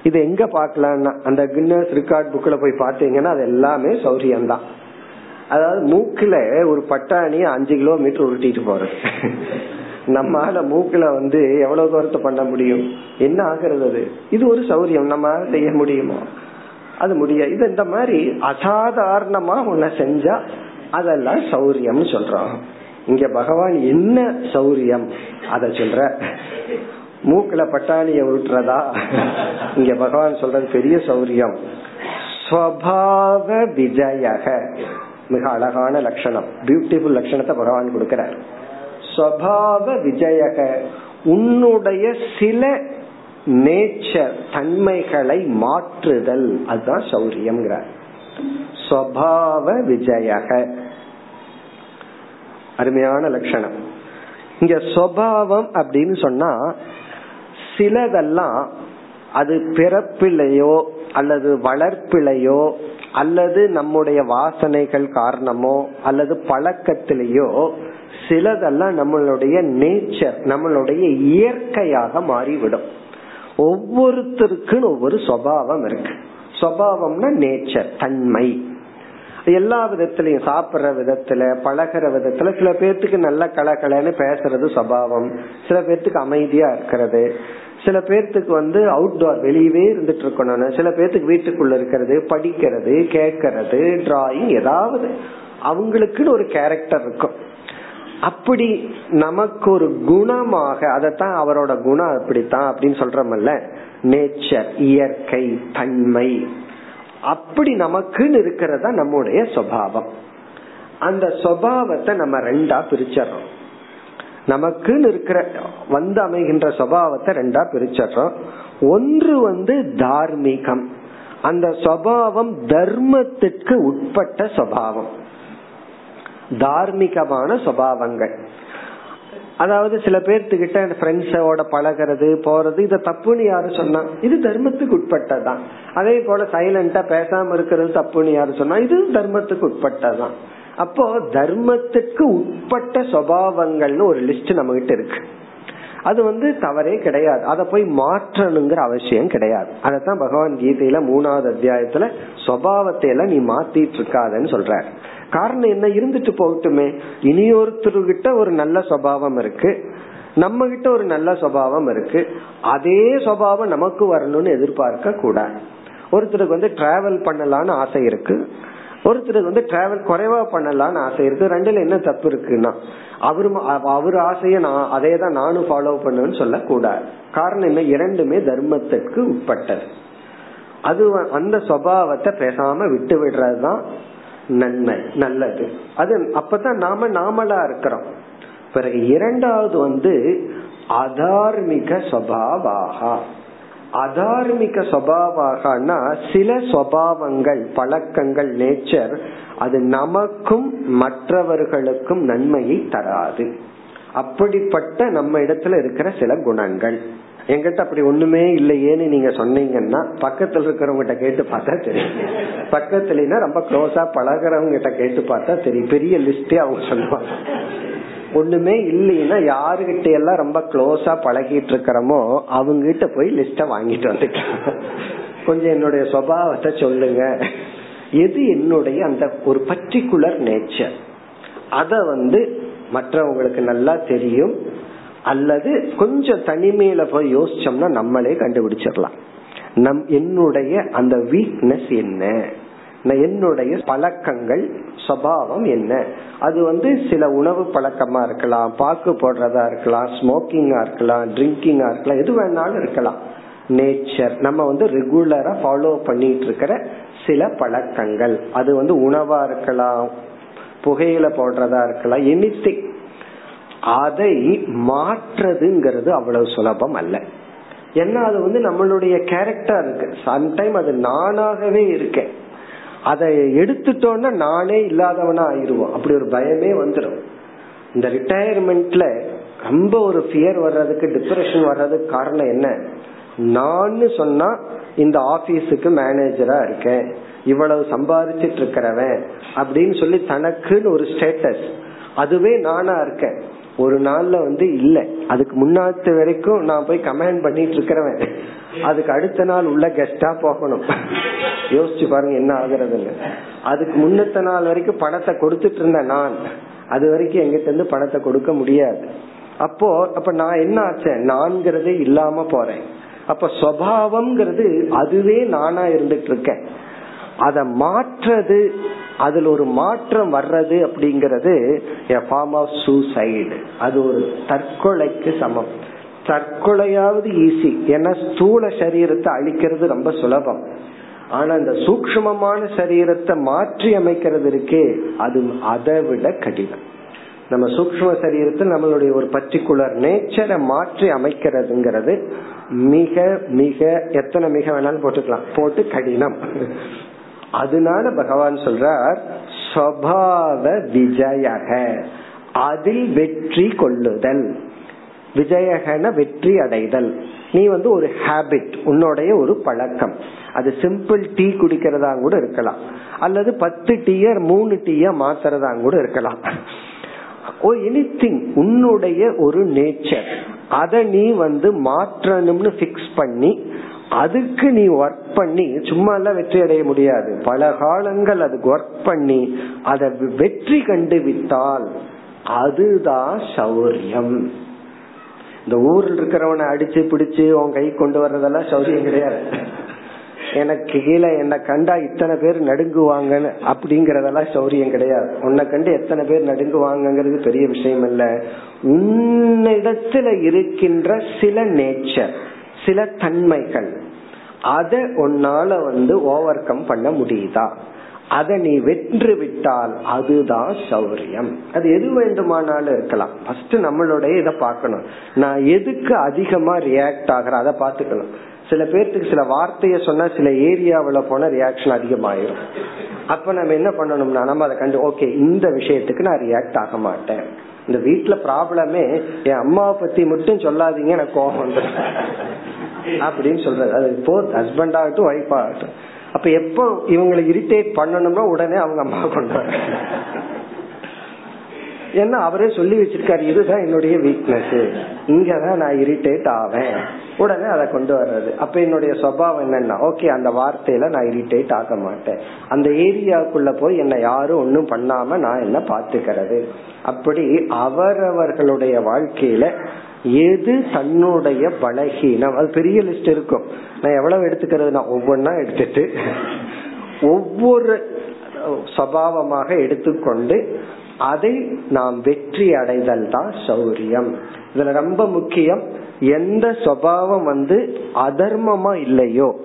இது எங்க பாக்கலாம்னா அந்த கின்னஸ் ரெக்கார்ட் புக்ல போய் பாத்தீங்கன்னா அது எல்லாமே சௌரியம் தான் அதாவது மூக்குல ஒரு பட்டாணியை அஞ்சு கிலோமீட்டர் உருட்டிட்டு போறது. நம்மால மூக்குல வந்து எவ்வளவு தூரத்தை பண்ண முடியும்? என்ன ஆகிறது அது? இது ஒரு சௌரியம். நம்ம செய்ய முடியுமா? அது முடியாது. இது இந்த மாதிரி அசாதாரணமா உன்னை செஞ்சா அதெல்லாம் சௌரியம் சொல்றான் இங்க பகவான் என்ன சௌரியம்? அத சொல்ற. மூக்குல பட்டாணிய உருட்டுறதா? இங்க பகவான் சொல்றது பெரிய சௌரியம். ஸ்வபாவ விஜயக. மிக அழகான லட்சணம். பியூட்டிஃபுல் லட்சணத்தை பகவான் கொடுக்கிறார். ஸ்வபாவ விஜயக. உன்னுடைய சில நேச்சர் தன்மைகளை மாற்றுதல். அதுதான் சௌரியம் ஸ்வபாவ விஜயக. அருமையான லட்சணம். இங்க சுவாவம் அப்படின்னு சொன்னா சிலதெல்லாம் அது பிறப்பிலையோ அல்லது வளர்ப்பிலையோ அல்லது நம்முடைய வாசனைகள் காரணமோ அல்லது பழக்கத்திலேயோ சிலதெல்லாம் நம்மளுடைய நேச்சர் நம்மளுடைய இயற்கையாக மாறிவிடும். ஒவ்வொருத்தருக்குன்னு ஒவ்வொரு சுவாவம் இருக்கு. சுவாவம்னா நேச்சர் தன்மை. எல்லா விதத்திலையும் சாப்பிடுற விதத்துல பழகிற விதத்துல சில பேர்த்துக்கு நல்ல கலகலன்னு பேசுறது சுவாவம். சில பேர்த்துக்கு அமைதியா இருக்கிறது. சில பேர்த்துக்கு வந்து அவுட்டோர் வெளியவே இருந்துட்டு இருக்கணும்னு சில பேர்த்துக்கு வீட்டுக்குள்ள இருக்கிறது படிக்கிறது கேட்கறது டிராயிங் ஏதாவது. அவங்களுக்குன்னு ஒரு கேரக்டர் இருக்கும். அப்படி நமக்கு ஒரு குணமாக அதத்தான் அவரோட குணம் அப்படித்தான் அப்படின்னு சொல்றமல்ல? நேச்சர் இயற்கை தன்மை. அப்படி நமக்குன்னு இருக்கிறதா நம்முடைய சுவாவம். அந்த சுவாவத்தை நம்ம ரெண்டா பிரிச்சிடறோம். நமக்குன்னு இருக்கிற வந்து அமைகின்ற சுவாவத்தை ரெண்டா பிரிச்சிடறோம். ஒன்று வந்து தார்மீகம். அந்த சுவாவம் தர்மத்திற்கு உட்பட்ட சுவாவம். தார்மீகமான சுவாவங்கள் அதாவது சில பேர்த்துக்கிட்ட ஃப்ரெண்ட்ஸோட பழகிறது போறது இத தப்புன்னு யாரு சொன்னா இது தர்மத்துக்கு உட்பட்டதான் அதே போல சைலண்டா பேசாம இருக்கிறது தப்புன்னு யாரு சொன்னா இது தர்மத்துக்கு உட்பட்டதான் அப்போ தர்மத்துக்கு உட்பட்ட சுவாவங்கள்னு ஒரு லிஸ்ட் நம்ம கிட்ட இருக்கு. அது வந்து தவறே கிடையாது. அதை போய் மாற்றணுங்கிற அவசியம் கிடையாது. அதைத்தான் பகவான் கீதையில மூணாவது அத்தியாயத்துல சுவாவத்தை எல்லாம் நீ மாத்திட்டு இருக்காதன்னு சொல்ற காரணம் என்ன? இருந்துட்டு போகட்டுமே. இனியொருத்தருகிட்ட ஒரு நல்ல சுவாவம் இருக்கு. நம்ம கிட்ட ஒரு நல்ல சுவாவம் இருக்கு. அதே சுவாவம் நமக்கு வரணும்னு எதிர்பார்க்க கூடாது. ஒருத்தருக்கு வந்து டிராவல் பண்ணலாம்னு ஆசை இருக்கு. ஒருத்தருக்கு வந்து டிராவல் குறைவா பண்ணலாம்னு ஆசை இருக்கு. ரெண்டுல என்ன தப்பு இருக்குன்னா அவரு அவர் ஆசைய நான் அதே தான் நானும் ஃபாலோ பண்ணுவேன்னு சொல்லக்கூடாது. காரணம் என்ன? இரண்டுமே தர்மத்திற்கு உட்பட்டது. அது அந்த சுவாவத்தை பேசாம விட்டு விடுறதுதான் நன்மை நல்லது. அது அப்பதான் நாம நாமளா இருக்கிறோம். பிறகு இரண்டாவது வந்து அதார்மிக சுவாவாகா. அதார்மிக சுவாவாகனா சில சுவாவங்கள் பழக்கங்கள் நேச்சர் அது நமக்கும் மற்றவர்களுக்கும் நன்மையை தராது. அப்படிப்பட்ட நம்ம இடத்துல இருக்கிற சில குணங்கள். எங்கிட்ட அப்படி ஒண்ணுமே இல்லையேன்னு நீங்க சொன்னீங்கன்னா பக்கத்துல இருக்கிறவங்க கேட்டு பார்த்தா தெரியும். பக்கத்துலனா ரொம்ப க்ளோஸா பழகிறவங்க கிட்ட கேட்டு பார்த்தா தெரியும். பெரிய லிஸ்டே அவங்க சொல்லுவாங்க. ஒண்ணுமே இல்லைன்னா யாருகிட்ட எல்லாம் ரொம்ப க்ளோஸா பழகிட்டு இருக்கிறோமோ அவங்க கிட்ட போய் லிஸ்ட வாங்கிட்டு வந்துட்டேன் கொஞ்சம் என்னுடைய சுவாவத்தை சொல்லுங்க. எது என்னுடைய அந்த ஒரு பர்டிகுலர் நேச்சர் அத வந்து மற்றவங்களுக்கு நல்லா தெரியும். அல்லது கொஞ்சம் தனிமையில போய் யோசிச்சோம்னா நம்மளே கண்டுபிடிச்சிடலாம். நம் என்னுடைய அந்த வீக்னஸ் என்ன? என்னுடைய பழக்கங்கள் சபாவம் என்ன? அது வந்து சில உணவு பழக்கமா இருக்கலாம் பாக்கு போடுறதா இருக்கலாம் ஸ்மோக்கிங்கா இருக்கலாம் ட்ரிங்கிங்கா இருக்கலாம் எது வேணாலும் இருக்கலாம். நேச்சர் நம்ம வந்து ரெகுலரா ஃபாலோ பண்ணிட்டு இருக்கிற சில பழக்கங்கள். அது வந்து உணவா இருக்கலாம் புகையில போடுறதா இருக்கலாம் எனித்திங் அதை மாற்றுறதுங்கிறது அவ்வளவு சுலபம் அல்ல. ஏன்னா அது வந்து நம்மளுடைய கேரக்டர் இருக்கு. சம்டைம் அது நானாகவே இருக்கேன் அதை எடுத்துட்டோம்னா நானே இல்லாதவனா ஆயிருவோம் அப்படி ஒரு பயமே வந்துடும் இந்த ரிட்டையர்மெண்ட்ல ரொம்ப ஒரு ஃபியர் வர்றதுக்கு டிப்ரெஷன் வர்றதுக்கு காரணம் என்ன? நான் சொன்னா இந்த ஆபீஸுக்கு மேனேஜரா இருக்கேன். இவ்வளவு சம்பாதிச்சிட்டு இருக்கிறவன் அப்படின்னு சொல்லி தனக்குன்னு ஒரு ஸ்டேட்டஸ் அதுவே நானா இருக்கேன். ஒரு நாள்ல வந்து இல்ல. அதுக்கு முன்னாத்து வரைக்கும் நான் போய் கமெண்ட் பண்ணிட்டு இருக்கிறவன். அதுக்கு அடுத்த நாள் உள்ள கெஸ்டா போகணும். யோசிச்சு பாருங்க என்ன ஆகுறதுன்னு. அதுக்கு முன்னத்த நாள் வரைக்கும் பணத்தை கொடுத்துட்டு இருந்தேன் நான். அது வரைக்கும் எங்கிட்ட இருந்து பணத்தை கொடுக்க முடியாது. அப்போ அப்ப நான் என்ன ஆச்சேன் நான்கிறதே இல்லாம போறேன். அப்ப சுவாவம்ங்கிறது அதுவே நானா இருந்துட்டு இருக்கேன். அதை மாற்றது அதுல ஒரு மாற்றம் வர்றது அப்படிங்கறது ஃபார்ம் ஆஃப் சூசைடு அது ஒரு தற்கொலைக்கு சமம். தற்கொலையாவது ஈஸி ஏன்னா ஸ்தூல சரீரத்தை அழிக்கிறது ரொம்ப சுலபம். ஆனா இந்த சூக்மமான சரீரத்தை மாற்றி அமைக்கிறது இருக்கே அது அதை விட கடினம். நம்ம சூக்ம சரீரத்தில் நம்மளுடைய ஒரு பர்டிகுலர் நேச்சரை மாற்றி அமைக்கிறதுங்கிறது மிக மிக எத்தனை மிக வேணாலும் போட்டுக்கலாம். போட்டு கடினம். அதனால பகவான் சொல்றார் சபாவ விஜயக அதில் வெற்றி கொள்ளுதல். விஜயகன வெற்றி அடைதல். நீ வந்து ஒரு ஹேபிட் உன்னுடைய ஒரு பழக்கம். அது சிம்பிள் டீ குடிக்கிறதா கூட இருக்கலாம். அல்லது பத்து டீய மூணு டீய மாத்துறதா கூட இருக்கலாம். ஓ எனிதிங் உன்னுடைய ஒரு நேச்சர் அதை நீ வந்து மாற்றணும்னு பிக்ஸ் பண்ணி அதுக்கு நீ ஒர்க் பண்ணி சும்மா எல்லாம் வெற்றி அடைய முடியாது. பல காலங்கள் அதுக்கு ஒர்க் பண்ணி அதை வெற்றி கண்டு விட்டால் அதுதான் சௌரியம். இந்த ஊர்ல இருக்கிறவனை அடிச்சு பிடிச்சு உன் கை கொண்டு வர்றதெல்லாம் சௌரியம் கிடையாது. எனக்கு கீழே என்ன கண்டா இத்தனை பேர் நடுங்குவாங்கன்னு அப்படிங்கறதெல்லாம் சௌரியம் கிடையாது. உன்னை கண்டு எத்தனை பேர் நடுங்குவாங்கிறது பெரிய விஷயம் இல்ல. உன்னிடத்துல இருக்கின்ற சில நேச்சர் சில தன்மைகள் அதை உன்னால வந்து ஓவர் கம் பண்ண முடியுதா? அதை நீ வென்று விட்டால் அதுதான் சௌரியம். அது எது வேண்டுமானாலும் இருக்கலாம். ஃபர்ஸ்ட் நம்மளுடைய இதை பார்க்கணும். நான் எதுக்கு அதிகமா ரியாக்ட் ஆகிற அதை பார்த்துக்கணும். சில பேர்த்துக்கு சில வார்த்தைய சொன்னா சில ஏரியாவில் போன ரியாக்ஷன் அதிகமாயிரும். அப்ப நம்ம என்ன பண்ணணும்னா நம்ம அதை கண்டு ஓகே இந்த விஷயத்துக்கு நான் ரியாக்ட் ஆக மாட்டேன். இந்த வீட்டுல ப்ராப்ளமே என் அம்மாவை பத்தி மட்டும் சொல்லாதீங்க எனக்கு கோபம் வந்துடும் அப்படின்னு சொல்றது அது போத் ஹஸ்பண்ட் ஆகட்டும் ஒய்ஃப் ஆகட்டும். அப்ப எப்போ இவங்களை இரிட்டேட் பண்ணணும்னா உடனே அவங்க அம்மா கொண்டு வர ஏன்னா அவரே சொல்லி வச்சிருக்காரு இதுதான் என்னுடைய வீக்னஸ் இங்கதான் நான் இரிட்டேட் ஆவேன். உடனே அதை கொண்டு வர்றது. அப்ப என்னுடைய சுவாவம் என்னன்னா ஓகே அந்த வார்த்தையில நான் இரிட்டேட் ஆக மாட்டேன். அந்த ஏரியாவுக்குள்ள போய் என்ன யாரும் ஒன்னும் பண்ணாம நான் என்ன பாத்துக்கிறது அப்படி அவரவர்களுடைய வாழ்க்கையில எது தன்னுடைய பலகீனம்? அது பெரிய லிஸ்ட் இருக்கும். நான் எவ்வளவு எடுத்துக்கிறதுனா ஒவ்வொன்னா எடுத்துட்டு ஒவ்வொரு சபாவமாக எடுத்துக்கொண்டு அதை நாம் வெற்றி அடைதல் தான் சௌரியம். இதுல ரொம்ப முக்கியம் எந்த சுவாவம் வந்து அதர்மமா இல்லையோ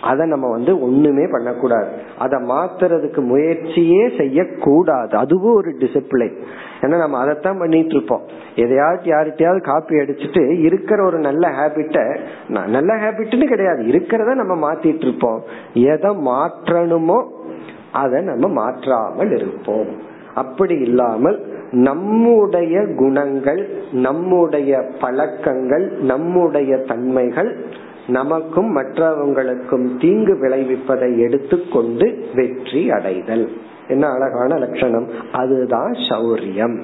அத நம்ம வந்து ஒண்ணுமே பண்ணக்கூடாது. அத மாத்துறதுக்கு முயற்சியே செய்யக்கூடாது. அதுவும் ஒரு டிசிப்ளின் ஏன்னா நம்ம அதைத்தான் பண்ணிட்டு இருப்போம் எதையாவது யார்கிட்டயாவது காப்பி அடிச்சுட்டு இருக்கிற ஒரு நல்ல ஹேபிட்ட நல்ல ஹேபிட்னு கிடையாது. இருக்கிறத நம்ம மாத்திட்டு இருப்போம் எதை மாற்றணுமோ அதை நம்ம மாற்றாமல் இருப்போம். அப்படி இல்லாமல் நம்முடைய குணங்கள் நம்முடைய பழக்கங்கள் நம்முடைய தன்மைகள் நமக்கும் மற்றவங்களுக்கும் தீங்கு விளைவிப்பதை எடுத்துக்கொண்டு வெற்றி அடைதல். என்ன அழகான லட்சணம்? அதுதான் சௌரியம்.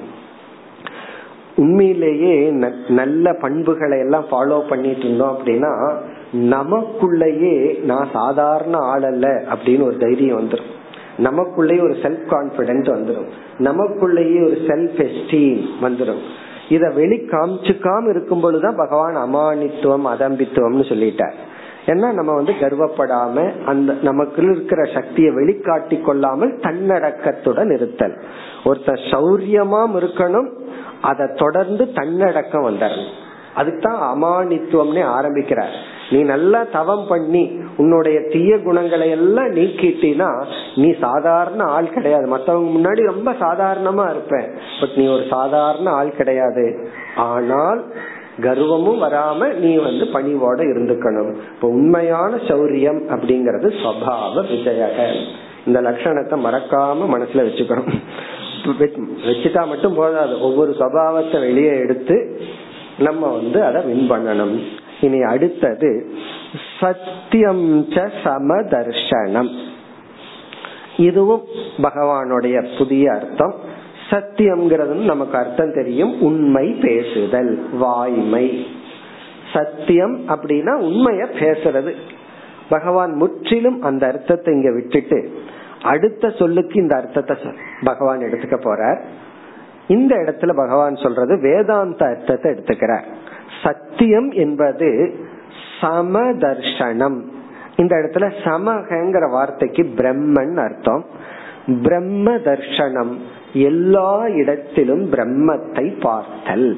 உண்மையிலேயே நல்ல பண்புகளை எல்லாம் ஃபாலோ பண்ணிட்டு இருந்தோம் அப்படின்னா நமக்குள்ளேயே நான் சாதாரண ஆள் அல்ல அப்படின்னு ஒரு தைரியம் வந்துடும் நமக்குள்ளேயே ஒரு செல்ஃப் கான்பிடன்ஸ் வந்துடும் நமக்குள்ளேயே ஒரு செல்ஃப் எஸ்டீம் வந்துடும் இத வெளி காமிச்சுக்காம இருக்கும் பொழுதுதான் பகவான் அமானித்துவம் அதம்பித்துவம்னு சொல்லிட்டார். ஏன்னா நம்ம வந்து கர்வப்படாம அந்த நமக்கு இருக்கிற சக்தியை வெளிக்காட்டி கொள்ளாமல் தன்னடக்கத்துடன் இருத்தல் ஒருத்தர் சௌரியமாம் இருக்கணும் அதை தொடர்ந்து தன்னடக்கம் வந்துடணும். அதுதான் அமானித்துவம்னே ஆரம்பிக்கிறார். நீ நல்லா தவம் பண்ணி உன்னுடைய தீய குணங்களை எல்லாம் நீக்கிட்டினா நீ சாதாரண ஆள் கிடையாது. மத்தவங்க முன்னாடி ரொம்ப சாதாரணமா இருப்பேன். பட் நீ ஒரு சாதாரண ஆள் கிடையாது. ஆனால் கர்வமும் வராம நீ வந்து பணிவோட இருந்துக்கணும். இப்ப உண்மையான சௌரியம் அப்படிங்கறது சபாவ விஜயக. இந்த லட்சணத்தை மறக்காம மனசுல வச்சுக்கணும். வச்சுட்டா மட்டும் போதாது. ஒவ்வொரு சபாவத்தை வெளியே எடுத்து நம்ம வந்து அதை வின் பண்ணணும். இனி அடுத்தது சத்தியம் ச சமதர்ஷனம். இதுவும் பகவானுடைய புதிய அர்த்தம். சத்தியம்ங்கிறது நமக்கு அர்த்தம் தெரியும். உண்மை பேசுதல் வாய்மை. சத்தியம் அப்படின்னா உண்மைய பேசுறது. பகவான் முற்றிலும் அந்த அர்த்தத்தை இங்க விட்டுட்டு அடுத்த சொல்லுக்கு இந்த அர்த்தத்தை பகவான் எடுத்துக்க போறார். இந்த இடத்துல பகவான் சொல்றது வேதாந்த அர்த்தத்தை எடுத்துக்கிறார். சத்தியம் என்பது சமதர்ஷனம். இந்த இடத்துல சமகங்கிற வார்த்தைக்கு பிரம்மன் அர்த்தம். பிரம்ம தர்ஷனம் எல்லா இடத்திலும் பிரம்மத்தை பார்த்தல்.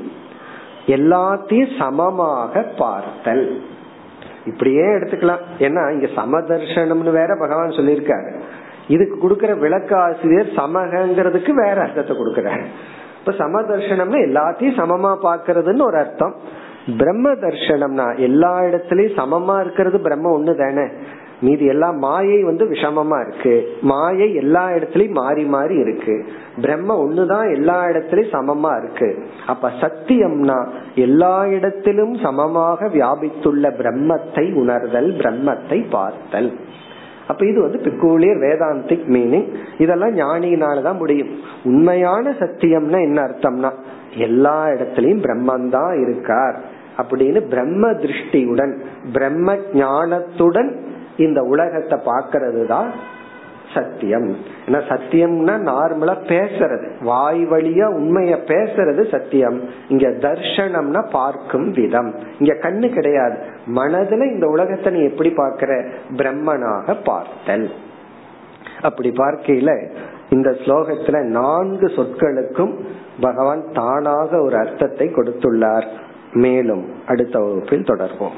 எல்லாத்தையும் சமமாக பார்த்தல். இப்படியே எடுத்துக்கலாம். ஏன்னா இங்க சமதர்ஷனம்னு வேற பகவான் சொல்லியிருக்காரு. இதுக்கு கொடுக்கற விளக்க ஆசிரியர் சமகங்கிறதுக்கு வேற அர்த்தத்தை கொடுக்கிறார். இப்ப சமதர்ஷனம்னா எல்லாத்தையும் சமமா பாக்குறதுன்னு ஒரு அர்த்தம். பிரம்ம தர்ஷனம்னா எல்லா இடத்துலயும் சமமா இருக்கிறது பிரம்ம ஒண்ணு தானே மீதி எல்லாம் மாயை வந்து விஷமமா இருக்கு. மாயை எல்லா இடத்துலயும் மாறி மாறி இருக்கு. பிரம்ம ஒண்ணுதான் எல்லா இடத்துலயும் சமமா இருக்கு. அப்ப சத்தியம்னா எல்லா இடத்திலும் சமமாக வியாபித்துள்ள பிரம்மத்தை உணர்தல் பிரம்மத்தை பார்த்தல். அப்ப இது வந்து பிக்கூலியர் வேதாந்திக் மீனிங் இதெல்லாம் ஞானியினாலதான் முடியும். உண்மையான சத்தியம்னா என்ன அர்த்தம்னா எல்லா இடத்துலயும் பிரம்மன் தான் இருக்கார். அப்படின்னு பிரம்ம திருஷ்டியுடன் பிரம்ம ஞானத்துடன் இந்த உலகத்தை பாக்கிறது தான் சத்தியம். ஏன்னா சத்தியம்னா நார்மலா பேசுறது. வாய் வழியா உண்மைய பேசுறது சத்தியம். இங்க தர்ஷனம்னா பார்க்கும் விதம். இங்க கண்ணு கிடையாது. மனதுல இந்த உலகத்தை நீ எப்படி பார்க்கிற? பிரம்மனாக பார்த்தல். அப்படி பார்க்கையில இந்த ஸ்லோகத்துல நான்கு சொற்களுக்கும் பகவான் தானாக ஒரு அர்த்தத்தை கொடுத்துள்ளார். மேலும் அடுத்த வகுப்பில் தொடர்வோம்.